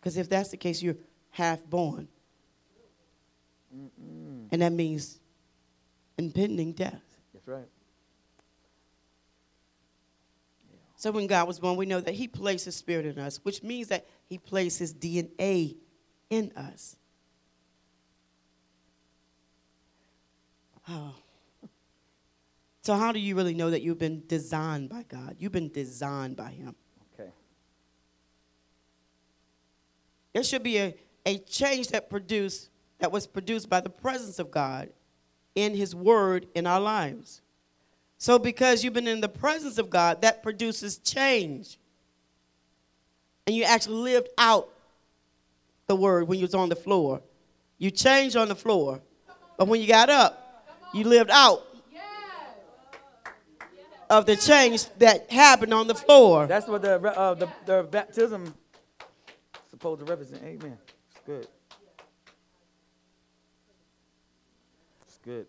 Because if that's the case, you're half born. And that means impending death. That's right. So when God was born, we know that He placed His Spirit in us, which means that He placed His DNA in us. Oh. So, how do you really know that you've been designed by God? You've been designed by Him. Okay. There should be a, a change that produced that was produced by the presence of God in His Word in our lives. So, because you've been in the presence of God, that produces change. And you actually lived out the Word when you was on the floor. You changed on the floor, but when you got up, you lived out of the change that happened on the floor. That's what the, uh, the, the baptism supposed to represent. Amen. It's good. It's good.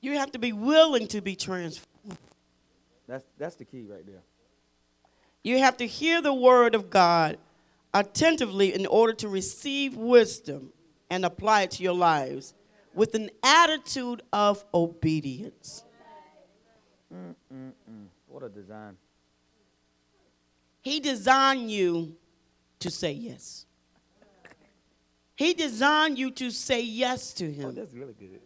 You have to be willing to be transformed. That's, that's the key right there. You have to hear the word of God attentively in order to receive wisdom and apply it to your lives with an attitude of obedience. What a design. He designed you to say yes. He designed you to say yes to Oh, him. that's really good.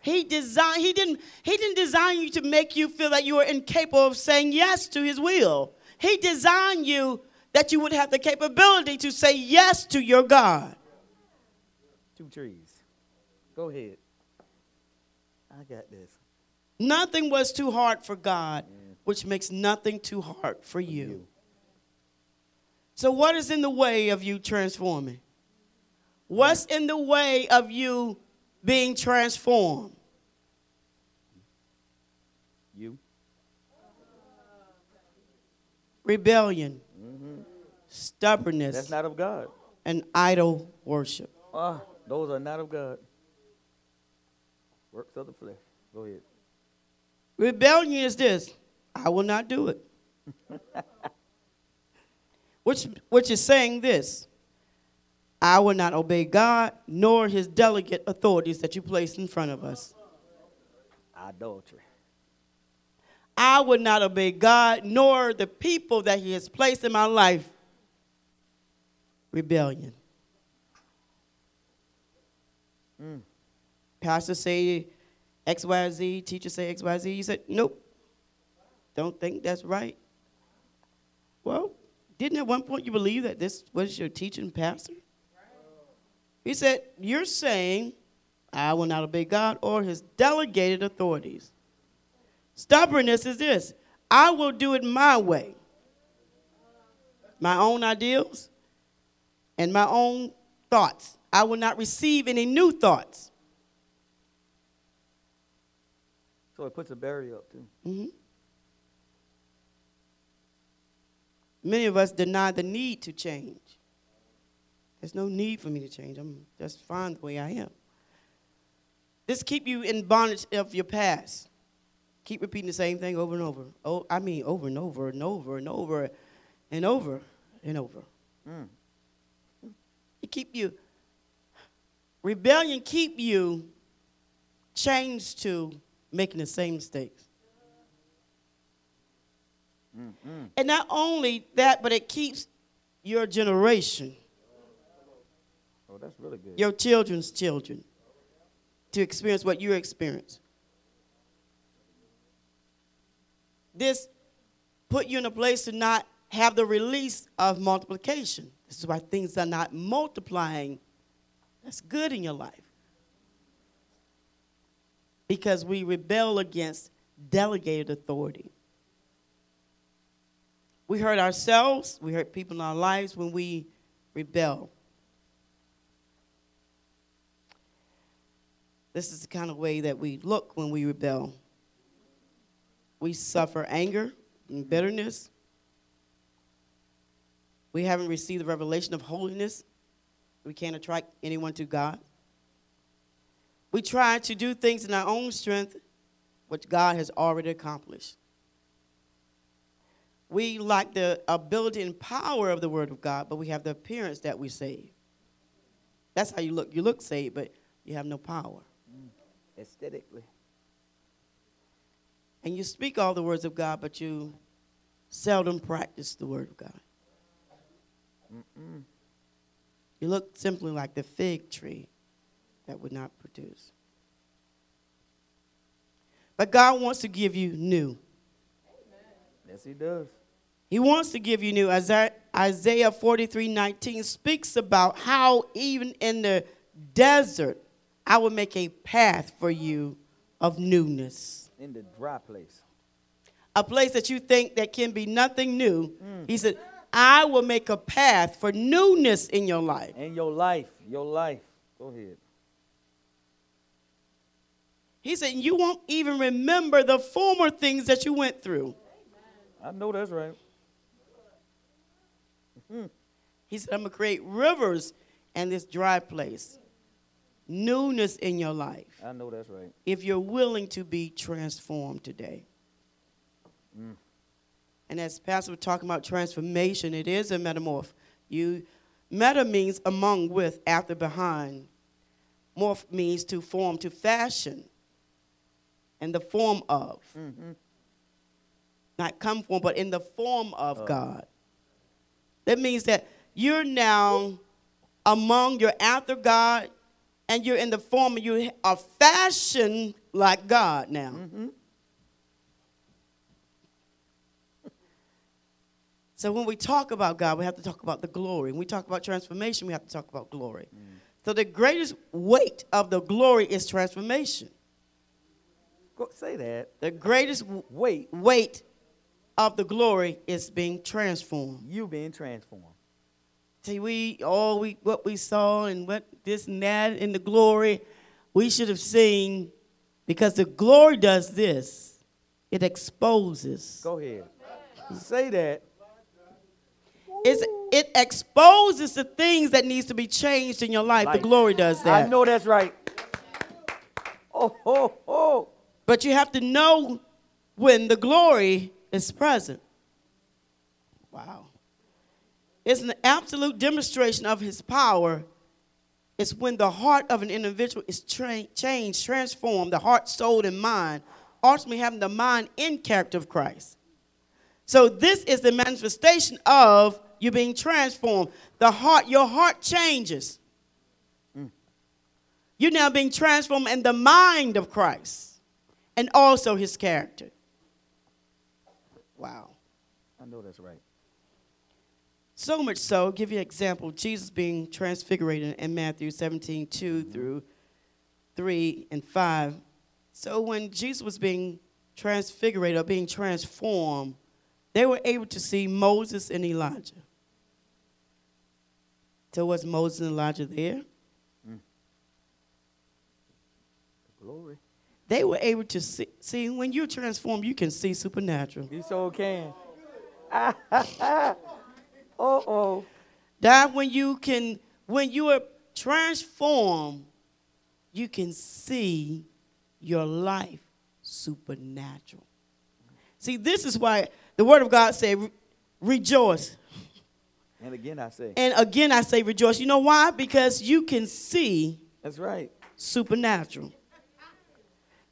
He designed he didn't he didn't design you to make you feel that you were incapable of saying yes to his will. He designed you that you would have the capability to say yes to your God. Two trees. Go ahead. I got this. Nothing was too hard for God, which makes nothing too hard for you. So, what is in the way of you transforming? What's in the way of you being transformed? You. Rebellion, stubbornness, That's not of God. and idol worship. Ah, those are not of God. Works of the flesh. Go ahead. Rebellion is this I will not do it. [LAUGHS] which, which is saying this I will not obey God nor his delegate authorities that you place in front of us. Idolatry. I would not obey God nor the people that he has placed in my life. Rebellion. Mm. Pastor say XYZ, teachers say XYZ. You said, nope. Don't think that's right. Well, didn't at one point you believe that this was your teaching pastor? He said, You're saying, I will not obey God or his delegated authorities. Stubbornness is this I will do it my way, my own ideals, and my own thoughts. I will not receive any new thoughts. So it puts a barrier up too. Mhm. Many of us deny the need to change. There's no need for me to change. I'm just fine the way I am. This keep you in bondage of your past. Keep repeating the same thing over and over. Oh, I mean over and over and over and over and over and over. Mm. It keep you rebellion keep you changed to making the same mistakes. Mm-hmm. And not only that, but it keeps your generation, Oh, that's really good. your children's children, to experience what you experience. This put you in a place to not have the release of multiplication. This is why things are not multiplying. That's good in your life. Because we rebel against delegated authority. We hurt ourselves, we hurt people in our lives when we rebel. This is the kind of way that we look when we rebel. We suffer anger and bitterness. We haven't received the revelation of holiness. We can't attract anyone to God. We try to do things in our own strength, which God has already accomplished. We lack the ability and power of the Word of God, but we have the appearance that we save. That's how you look. You look saved, but you have no power. Mm, aesthetically. And you speak all the words of God, but you seldom practice the Word of God. You look simply like the fig tree that would not But God wants to give you new. Amen. Yes, he does. He wants to give you new. Isaiah Isaiah 43 19 speaks about how, even in the desert, I will make a path for you of newness. In the dry place. A place that you think that can be nothing new. Mm. He said, I will make a path for newness in your life. In your life. Your life. Go ahead. He said, You won't even remember the former things that you went through. I know that's right. Hmm. He said, I'm going to create rivers in this dry place, newness in your life. I know that's right. if you're willing to be transformed today. Mm. And as Pastor was talking about transformation, it is a metamorph. You meta means among, with, after, behind. Morph means to form, to fashion, and the form of. Mm-hmm. Not come from, but in the form of oh. God. That means that you're now among, you're after God, and you're in the form, of you are fashioned like God now. Mm-hmm. [LAUGHS] So when we talk about God, we have to talk about the glory. When we talk about transformation, we have to talk about glory. Mm. So the greatest weight of the glory is transformation. Go, say that. The greatest w- Wait, weight of the glory is being transformed. you being transformed. See, we all we what we saw and what this and that in the glory, we should have seen because the glory does this. It exposes. Go ahead. Say that. It's, it exposes the things that needs to be changed in your life. Like- the glory does that. I know that's right. Oh, oh, oh. But you have to know when the glory is present. Wow. It's an absolute demonstration of his power. It's when the heart of an individual is tra- changed, transformed, the heart, soul, and mind, ultimately having the mind in character of Christ. So this is the manifestation of you being transformed. The heart, your heart changes. Mm. You're now being transformed in the mind of Christ and also his character. Wow. I know that's right. So much so, I'll give you an example. Jesus being transfigured in Matthew 17, 2 mm-hmm. through 3 and 5. So when Jesus was being transfigured or being transformed, they were able to see Moses and Elijah. So was Moses and Elijah there? Mm. Glory. They were able to see. See, when you're transformed, you can see supernatural. You so can. [LAUGHS] oh, oh. That when you can, when you are transformed, you can see your life supernatural. See, this is why the Word of God said, "Rejoice." And again, I say, And again, I say, "Rejoice." You know why? Because you can see that's right. supernatural.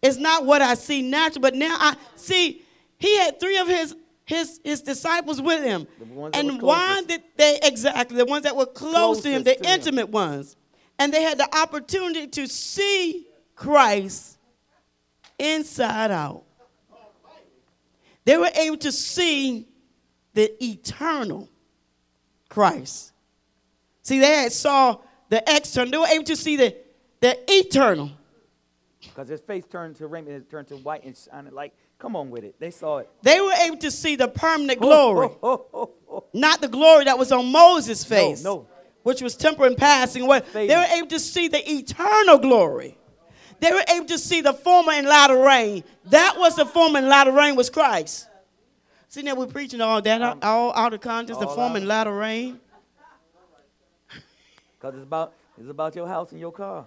It's not what I see natural, but now I see. He had three of his his his disciples with him, The ones that and why did they exactly the ones that were close to him, the to him. intimate ones, and they had the opportunity to see Christ inside out. They were able to see the eternal Christ. See, they had saw the external. They were able to see the, the eternal. Because his face turned to raiment, it turned to white and shining like, come on with it. They saw it. They were able to see the permanent glory, Oh, oh, oh, oh. not the glory that was on Moses' face, no. no. which was temporary and passing away. They were able to see the eternal glory. They were able to see the former and latter rain. That was the former and latter rain was Christ. See now we're preaching all that Um, all out of context, the former and latter rain. [LAUGHS] Because it's about, it's about your house and your car.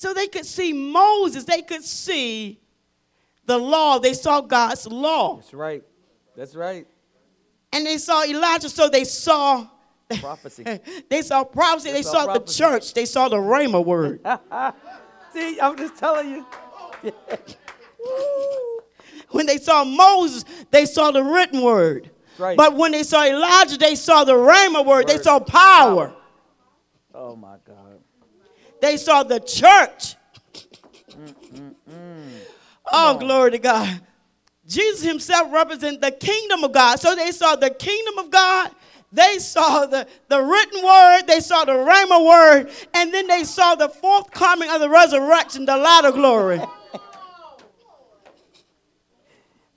So they could see Moses, they could see the law, they saw God's law. That's right. That's right. And they saw Elijah, so they saw Prophecy. [LAUGHS] they saw prophecy, they, saw saw, prophecy. the church, they saw the Rhema word. [LAUGHS] See, I'm just telling you. [LAUGHS] when they saw Moses, they saw the written word. Right. But when they saw Elijah, they saw the Rhema word. They Word. saw power. Oh, my God. They saw the church. Mm, mm, mm, oh, glory to God. Jesus himself represents the kingdom of God. So they saw the kingdom of God. They saw the, the written word. They saw the Rhema word. And then they saw the forthcoming of the resurrection, the light of glory.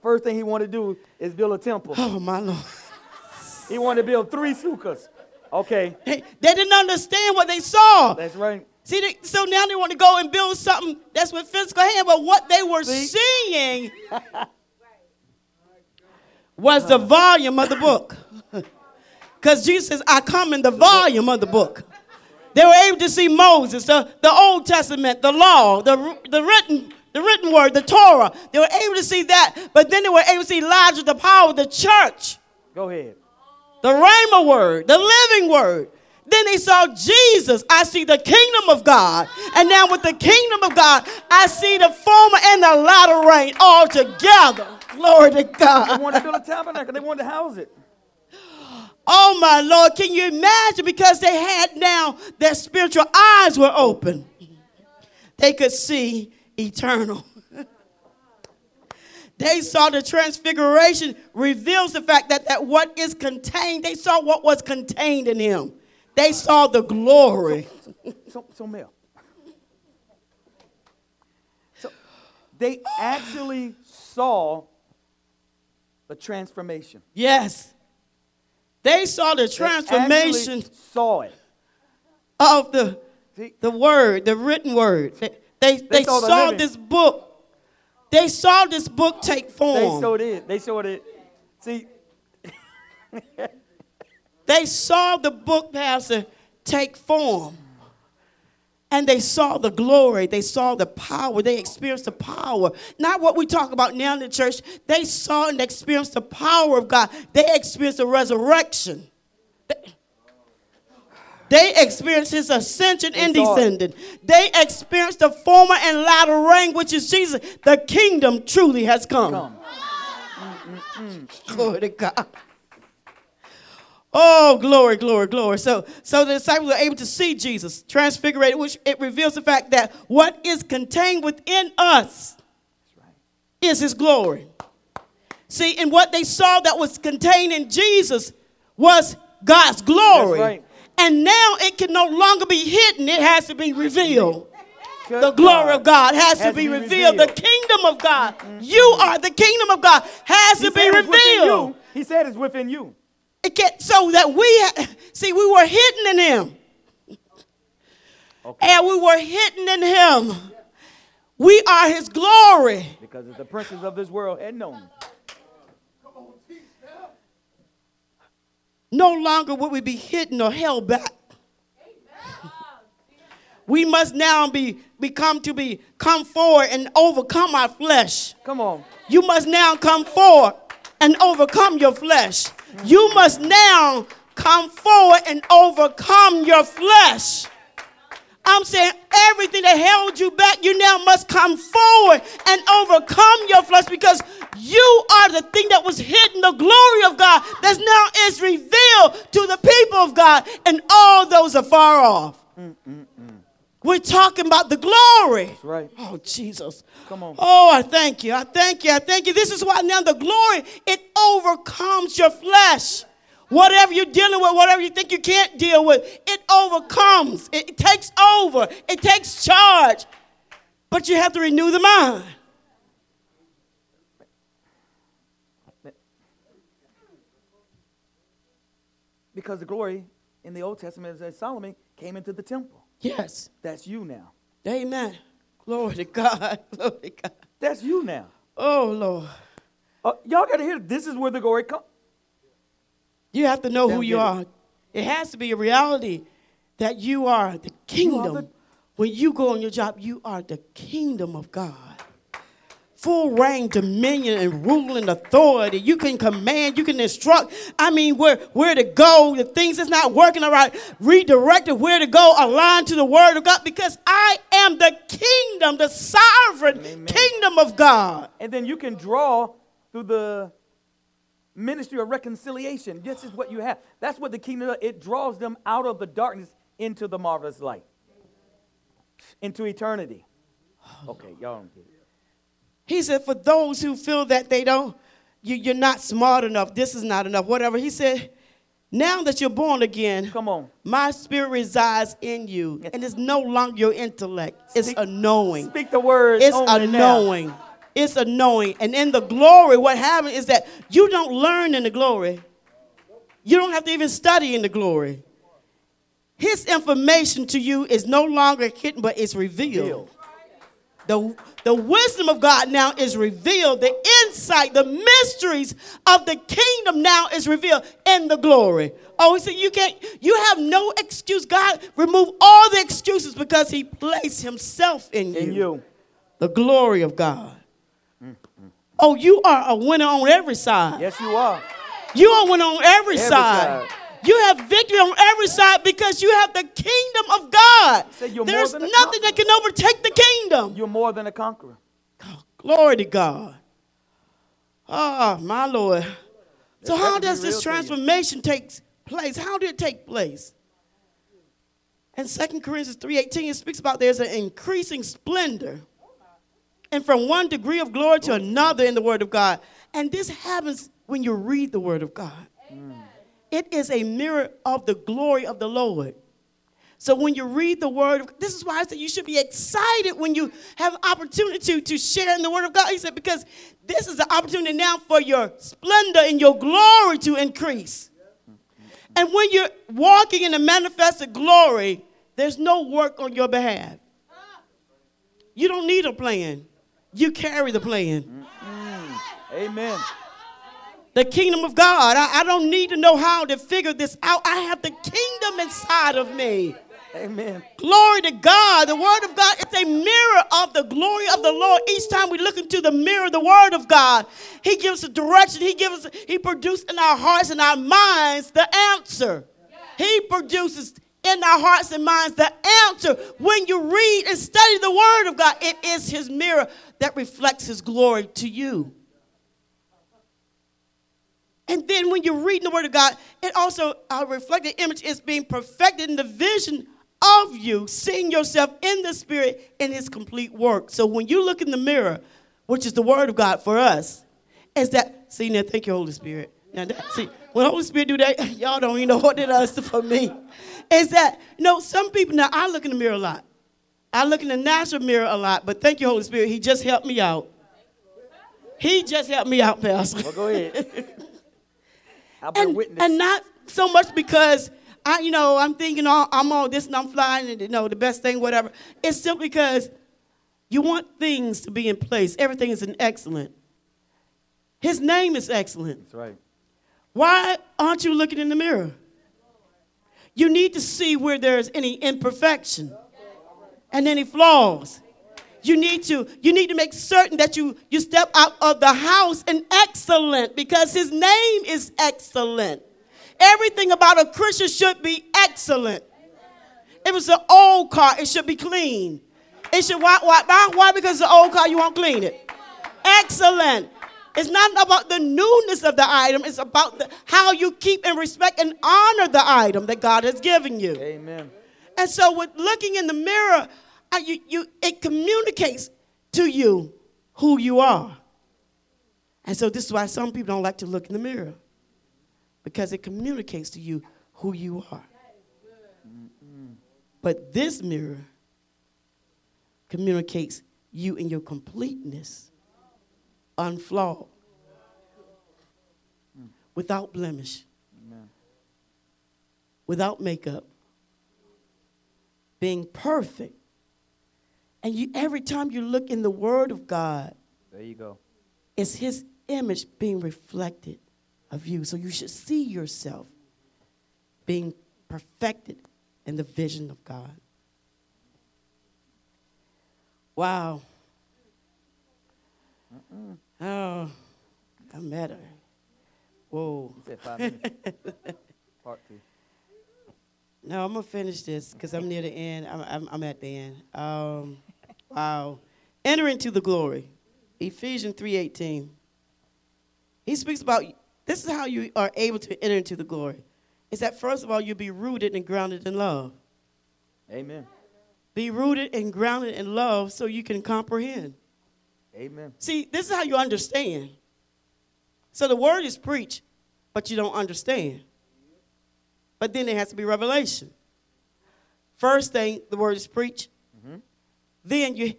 First thing he wanted to do is build a temple. Oh, my Lord. He wanted to build three sukkahs. Okay, They, they didn't understand what they saw. that's right. See, they, so now they want to go and build something that's with physical hand, but what they were See? seeing [LAUGHS] was the volume of the book. Because Jesus says, I come in the volume of the book. They were able to see Moses, the, the Old Testament, the law, the, the, written, the written word, the Torah. They were able to see that, but then they were able to see Elijah, the power of the church Go ahead. the Rhema word, the living word. Then they saw Jesus. I see the kingdom of God. And now with the kingdom of God, I see the former and the latter rain all together. Glory to God. They wanted to build a tabernacle. They wanted to house it. Oh my Lord, can you imagine? Because they had now their spiritual eyes were open. They could see eternal. [LAUGHS] they saw the transfiguration reveals the fact that, that what is contained, they saw what was contained in him. They saw the glory. So, so Mel. So they actually saw the transformation. Yes. They saw the transformation actually saw it. of the, See, the word, the written word. They, they, they saw saw, the this book. They saw this book take form. they saw it. They saw it. See, [LAUGHS] They saw the book, Pastor, take form. And they saw the glory. They saw the power. They experienced the power. Not what we talk about now in the church. They saw and experienced the power of God. They experienced the resurrection. They- experienced his ascension and They saw it. descending. They experienced the former and latter rain, which is Jesus. The kingdom truly has come. come. Mm, mm, mm. Glory to God. Oh, glory, glory, glory. So, so the disciples were able to see Jesus transfigurated, which it reveals the fact that what is contained within us is his glory. See, and what they saw that was contained in Jesus was God's glory. That's right. And now it can no longer be hidden, it has to be revealed. Good The glory of God has, to Has be to be revealed. The kingdom of God. Mm-hmm. You are the kingdom of God. Has He to be said it's within revealed. you. He said it's within you. It so that we see we were hidden in him. Okay. And we were hidden in him. We are his glory. Because if the princes of this world had known. No longer would we be hidden or held back. We must now be become to be come forward and overcome our flesh. Come on. You must now come forward and overcome your flesh. You must now come forward and overcome your flesh. I'm saying everything that held you back, you now must come forward and overcome your flesh because you are the thing that was hidden, the glory of God that now is revealed to the people of God and all those afar off. Mm, mm, mm. We're talking about the glory. That's right. Oh, Jesus. Come on. Oh, I thank you. I thank you. I thank you. This is why now the glory, it overcomes your flesh. Whatever you're dealing with, whatever you think you can't deal with, it overcomes. It, takes over. It takes charge. But you have to renew the mind. Because the glory in the Old Testament, as Solomon came into the temple. Yes. That's you now. Amen. Glory to God. [LAUGHS] Glory to God. That's you now. Oh, Lord. Uh, y'all got to hear this is where the glory comes. You have to know Them who you it. are. It has to be a reality that you are the kingdom. the- when you go on your job, you are the kingdom of God. Full reign, dominion, and ruling authority. You can command, you can instruct. I mean, where, where to go, the things that's not working all right, redirect it, where to go, align to the word of God, because I am the kingdom, the sovereign Amen. kingdom of God. And then you can draw through the ministry of reconciliation. This is what you have. That's what the kingdom does. It draws them out of the darkness into the marvelous light, into eternity. Okay, y'all don't get it. He said, for those who feel that they don't, you, you're not smart enough, this is not enough, whatever. He said, now that you're born again, Come on. my spirit resides in you. And it's no longer your intellect, it's Speak- a knowing. Speak the word. It's a only now. knowing. It's a knowing. And in the glory, what happens is that you don't learn in the glory. You don't have to even study in the glory. His information to you is no longer hidden, but it's revealed. The, the wisdom of God now is revealed. The insight, the mysteries of the kingdom now is revealed in the glory. Oh, he said you can't, you have no excuse. God remove all the excuses because he placed himself in you. In you. The glory of God. Oh, you are a winner on every side. Yes, you are. You are a winner on every, Every side. side. You have victory on every side because you have the kingdom of God. Said you're more There's nothing that can overtake the kingdom. You're more than a conqueror. Glory to God. Ah, my Lord. So how does this transformation take place? How did it take place? In 2 Corinthians 3.18, it speaks about there's an increasing splendor and from one degree of glory to another in the Word of God. And this happens when you read the Word of God. It is a mirror of the glory of the Lord. So when you read the word, this is why I said you should be excited when you have opportunity to, to share in the word of God. He said, because this is an opportunity now for your splendor and your glory to increase. And when you're walking in the manifested glory, there's no work on your behalf. You don't need a plan. You carry the plan. Mm-hmm. Amen. The kingdom of God. I, I don't need to know how to figure this out. I have the kingdom inside of me. Amen. Glory to God. The word of God is a mirror of the glory of the Lord. Each time we look into the mirror, the word of God, He gives us direction. He gives us, He produces in our hearts and our minds the answer. He produces in our hearts and minds the answer. When you read and study the word of God, it is His mirror that reflects His glory to you. And then when you're reading the Word of God, it also uh, reflected image is being perfected in the vision of you, seeing yourself in the Spirit in His complete work. So when you look in the mirror, which is the Word of God for us, is that see now? Thank you, Holy Spirit. Now that, see when Holy Spirit do that, [LAUGHS] y'all don't even know what it does [LAUGHS] for me. Is that you know some people now? I look in the mirror a lot. I look in the natural mirror a lot, but thank you, Holy Spirit. He just helped me out. He just helped me out, Pastor. Well, go ahead. [LAUGHS] I'll bear and, witness. and not so much because I, you know, I'm thinking oh, I'm on this and I'm flying and you know the best thing, whatever. It's simply because you want things to be in place. Everything is an excellent. His name is excellent. That's right. Why aren't you looking in the mirror? You need to see where there's any imperfection and any flaws. You need to you need to make certain that you you step out of the house in excellent because his name is excellent. Everything about a Christian should be excellent. If it's an old car, it should be clean. It should why why why, because it's an old car you won't clean it. Excellent. It's not about the newness of the item, it's about the, how you keep and respect and honor the item that God has given you. Amen. And so, with looking in the mirror, you, you, it communicates to you who you are. And so, this is why some people don't like to look in the mirror because it communicates to you who you are. But this mirror communicates you in your completeness, unflawed, without blemish, without makeup, being perfect. And you, every time you look in the Word of God, There you go. it's His image being reflected of you. So you should see yourself being perfected in the vision of God. Wow. Oh, I'm mad her. Whoa. You said five minutes. [LAUGHS] Part two. No, I'm gonna finish this because I'm near the end. I'm, I'm, I'm at the end. Um, wow, enter into the glory. Ephesians three eighteen. He speaks about this is how you are able to enter into the glory. Is that first of all you be rooted and grounded in love. Amen. Be rooted and grounded in love so you can comprehend. Amen. See, this is how you understand. So the word is preached, but you don't understand. But then there has to be revelation. First thing, the word is preached. Then you,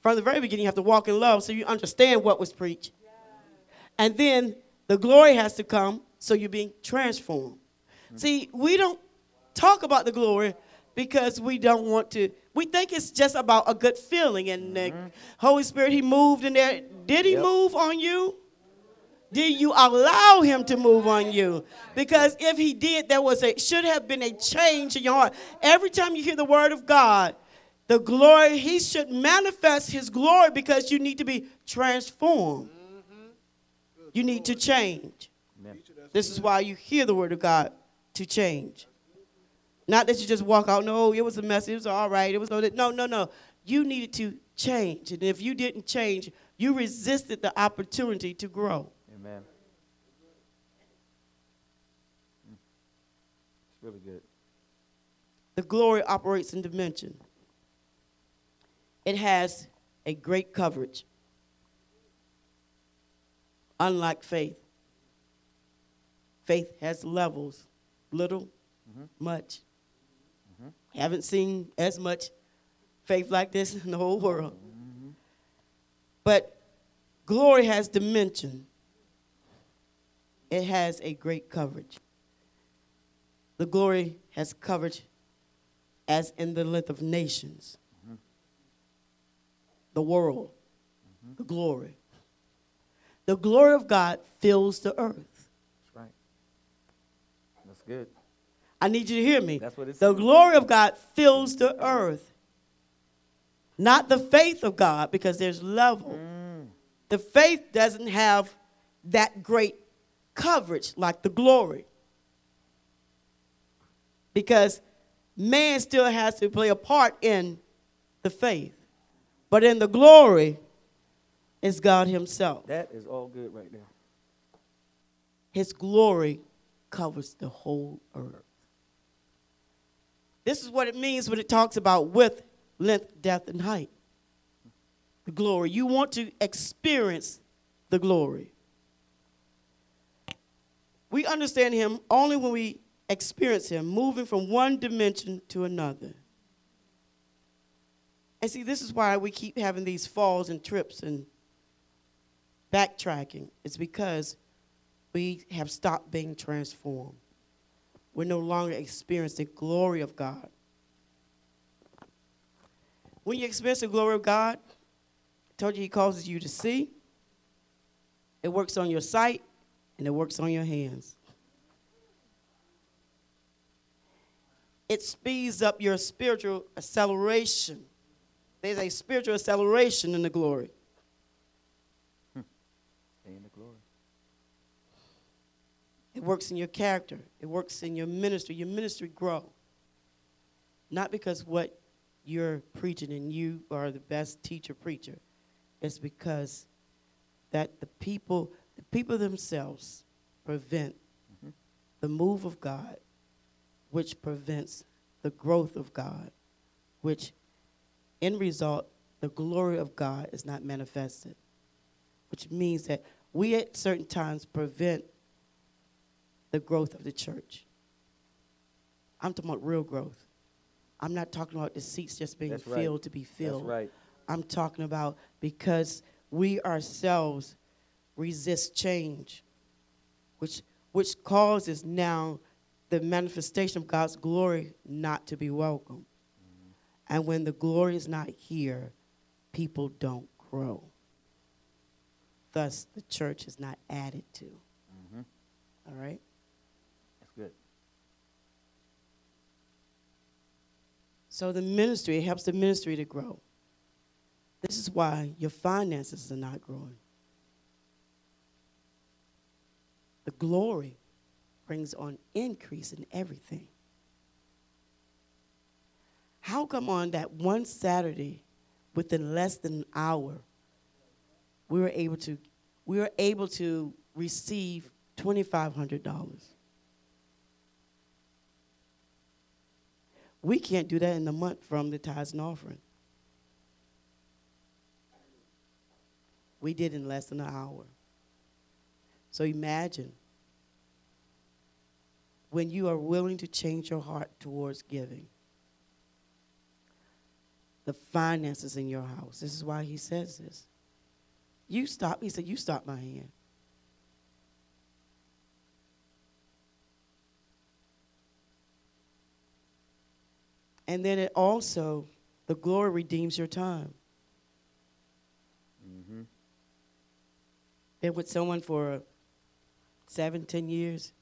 from the very beginning, you have to walk in love so you understand what was preached. And then the glory has to come so you're being transformed. Mm-hmm. See, we don't talk about the glory because we don't want to. We think it's just about a good feeling. And the mm-hmm. Holy Spirit, He moved in there. Did He Yep. move on you? Did you allow Him to move on you? Because if He did, there was a should have been a change in your heart. Every time you hear the Word of God, the glory He should manifest His glory because you need to be transformed. You need to change. Amen. This is why you hear the word of God to change. Not that you just walk out, no, it was a mess, it was all right, it was no, no, no, no. You needed to change. And if you didn't change, you resisted the opportunity to grow. Amen. Mm. It's really good. The glory operates in dimension. It has a great coverage. unlike faith. Faith has levels little, mm-hmm. much. Mm-hmm. Haven't seen as much faith like this in the whole world. Mm-hmm. But glory has dimension, it has a great coverage. The glory has coverage as in the length of nations, the world, the glory. The glory of God fills the earth. That's right. That's good. I need you to hear me. That's what it's the says. glory of God fills the earth. Not the faith of God, because there's level. Mm. The faith doesn't have that great coverage like the glory. Because man still has to play a part in the faith. But in the glory is God Himself. That is all good right now. His glory covers the whole earth. This is what it means when it talks about width, length, depth, and height. The glory. You want to experience the glory. We understand Him only when we experience Him, moving from one dimension to another. And see, this is why we keep having these falls and trips and backtracking. It's because we have stopped being transformed. We're no longer experiencing the glory of God. When you experience the glory of God, I told you He causes you to see. It works on your sight and it works on your hands. It speeds up your spiritual acceleration. There's a spiritual acceleration in the glory. Stay in the glory. It works in your character. It works in your ministry. Your ministry grow. Not because what you're preaching and you are the best teacher preacher. It's because that the people, the people themselves prevent mm-hmm. the move of God, which prevents the growth of God, which in result, the glory of God is not manifested. Which means that we at certain times prevent the growth of the church. I'm talking about real growth. I'm not talking about the seats just being That's right. filled to be filled. That's right. I'm talking about because we ourselves resist change, which which causes now the manifestation of God's glory not to be welcome. And when the glory is not here, people don't grow. Thus, the church is not added to. Mhm. All right? That's good. So the ministry, it helps the ministry to grow. This is why your finances are not growing. The glory brings on increase in everything. How come on that one Saturday, within less than an hour, we were able to we were able to receive twenty five hundred dollars? We can't do that in the month from the tithes and offering. We did in less than an hour. So imagine when you are willing to change your heart towards giving. The finances in your house. This is why he says this. You stop, he said, you stop my hand. And then it also, the glory redeems your time. Mm-hmm. Been with someone for seven, ten years.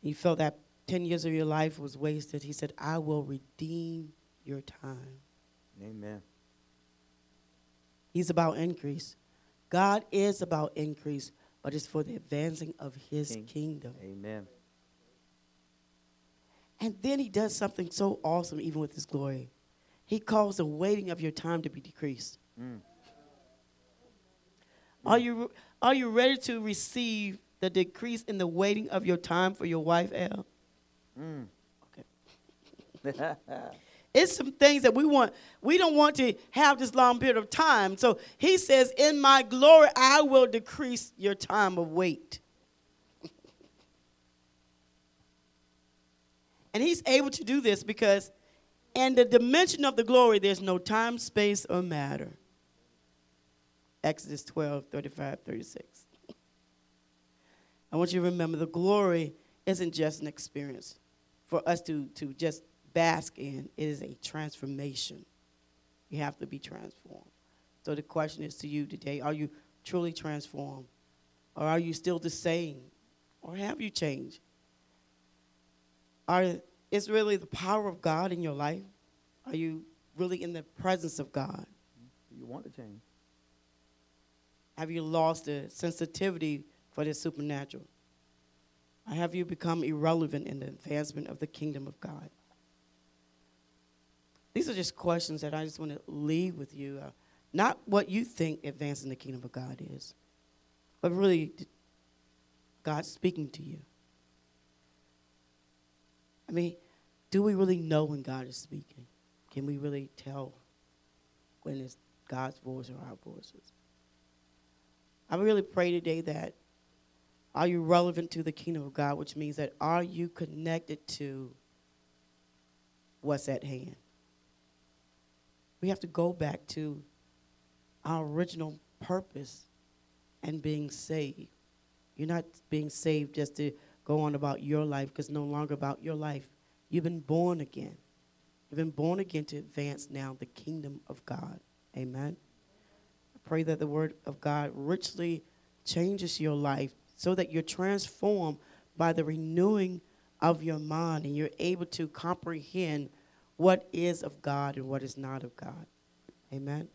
You felt that ten years of your life was wasted. He said, I will redeem your time. Amen. He's about increase. God is about increase, but it's for the advancing of his King. kingdom. Amen. And then he does something so awesome, even with his glory. He calls the waiting of your time to be decreased. Mm. Are you are you ready to receive the decrease in the waiting of your time for your wife, Al? Mm. Okay. [LAUGHS] [LAUGHS] It's some things that we want. We don't want to have this long period of time. So he says, In my glory, I will decrease your time of wait. [LAUGHS] and he's able to do this because, in the dimension of the glory, there's no time, space, or matter. Exodus 12, 35, 36. [LAUGHS] I want you to remember the glory isn't just an experience for us to, to just bask in, it is a transformation. You have to be transformed. So the question is to you today are you truly transformed? Or are you still the same? Or have you changed? Are, is really the power of God in your life? Are you really in the presence of God? You want to change. Have you lost the sensitivity for the supernatural? Or have you become irrelevant in the advancement of the kingdom of God? These are just questions that I just want to leave with you. Uh, not what you think advancing the kingdom of God is, but really God speaking to you. I mean, do we really know when God is speaking? Can we really tell when it's God's voice or our voices? I really pray today that are you relevant to the kingdom of God, which means that are you connected to what's at hand? We have to go back to our original purpose and being saved. You're not being saved just to go on about your life because no longer about your life. You've been born again. You've been born again to advance now the kingdom of God. Amen. I pray that the word of God richly changes your life so that you're transformed by the renewing of your mind and you're able to comprehend what is of God and what is not of God. Amen.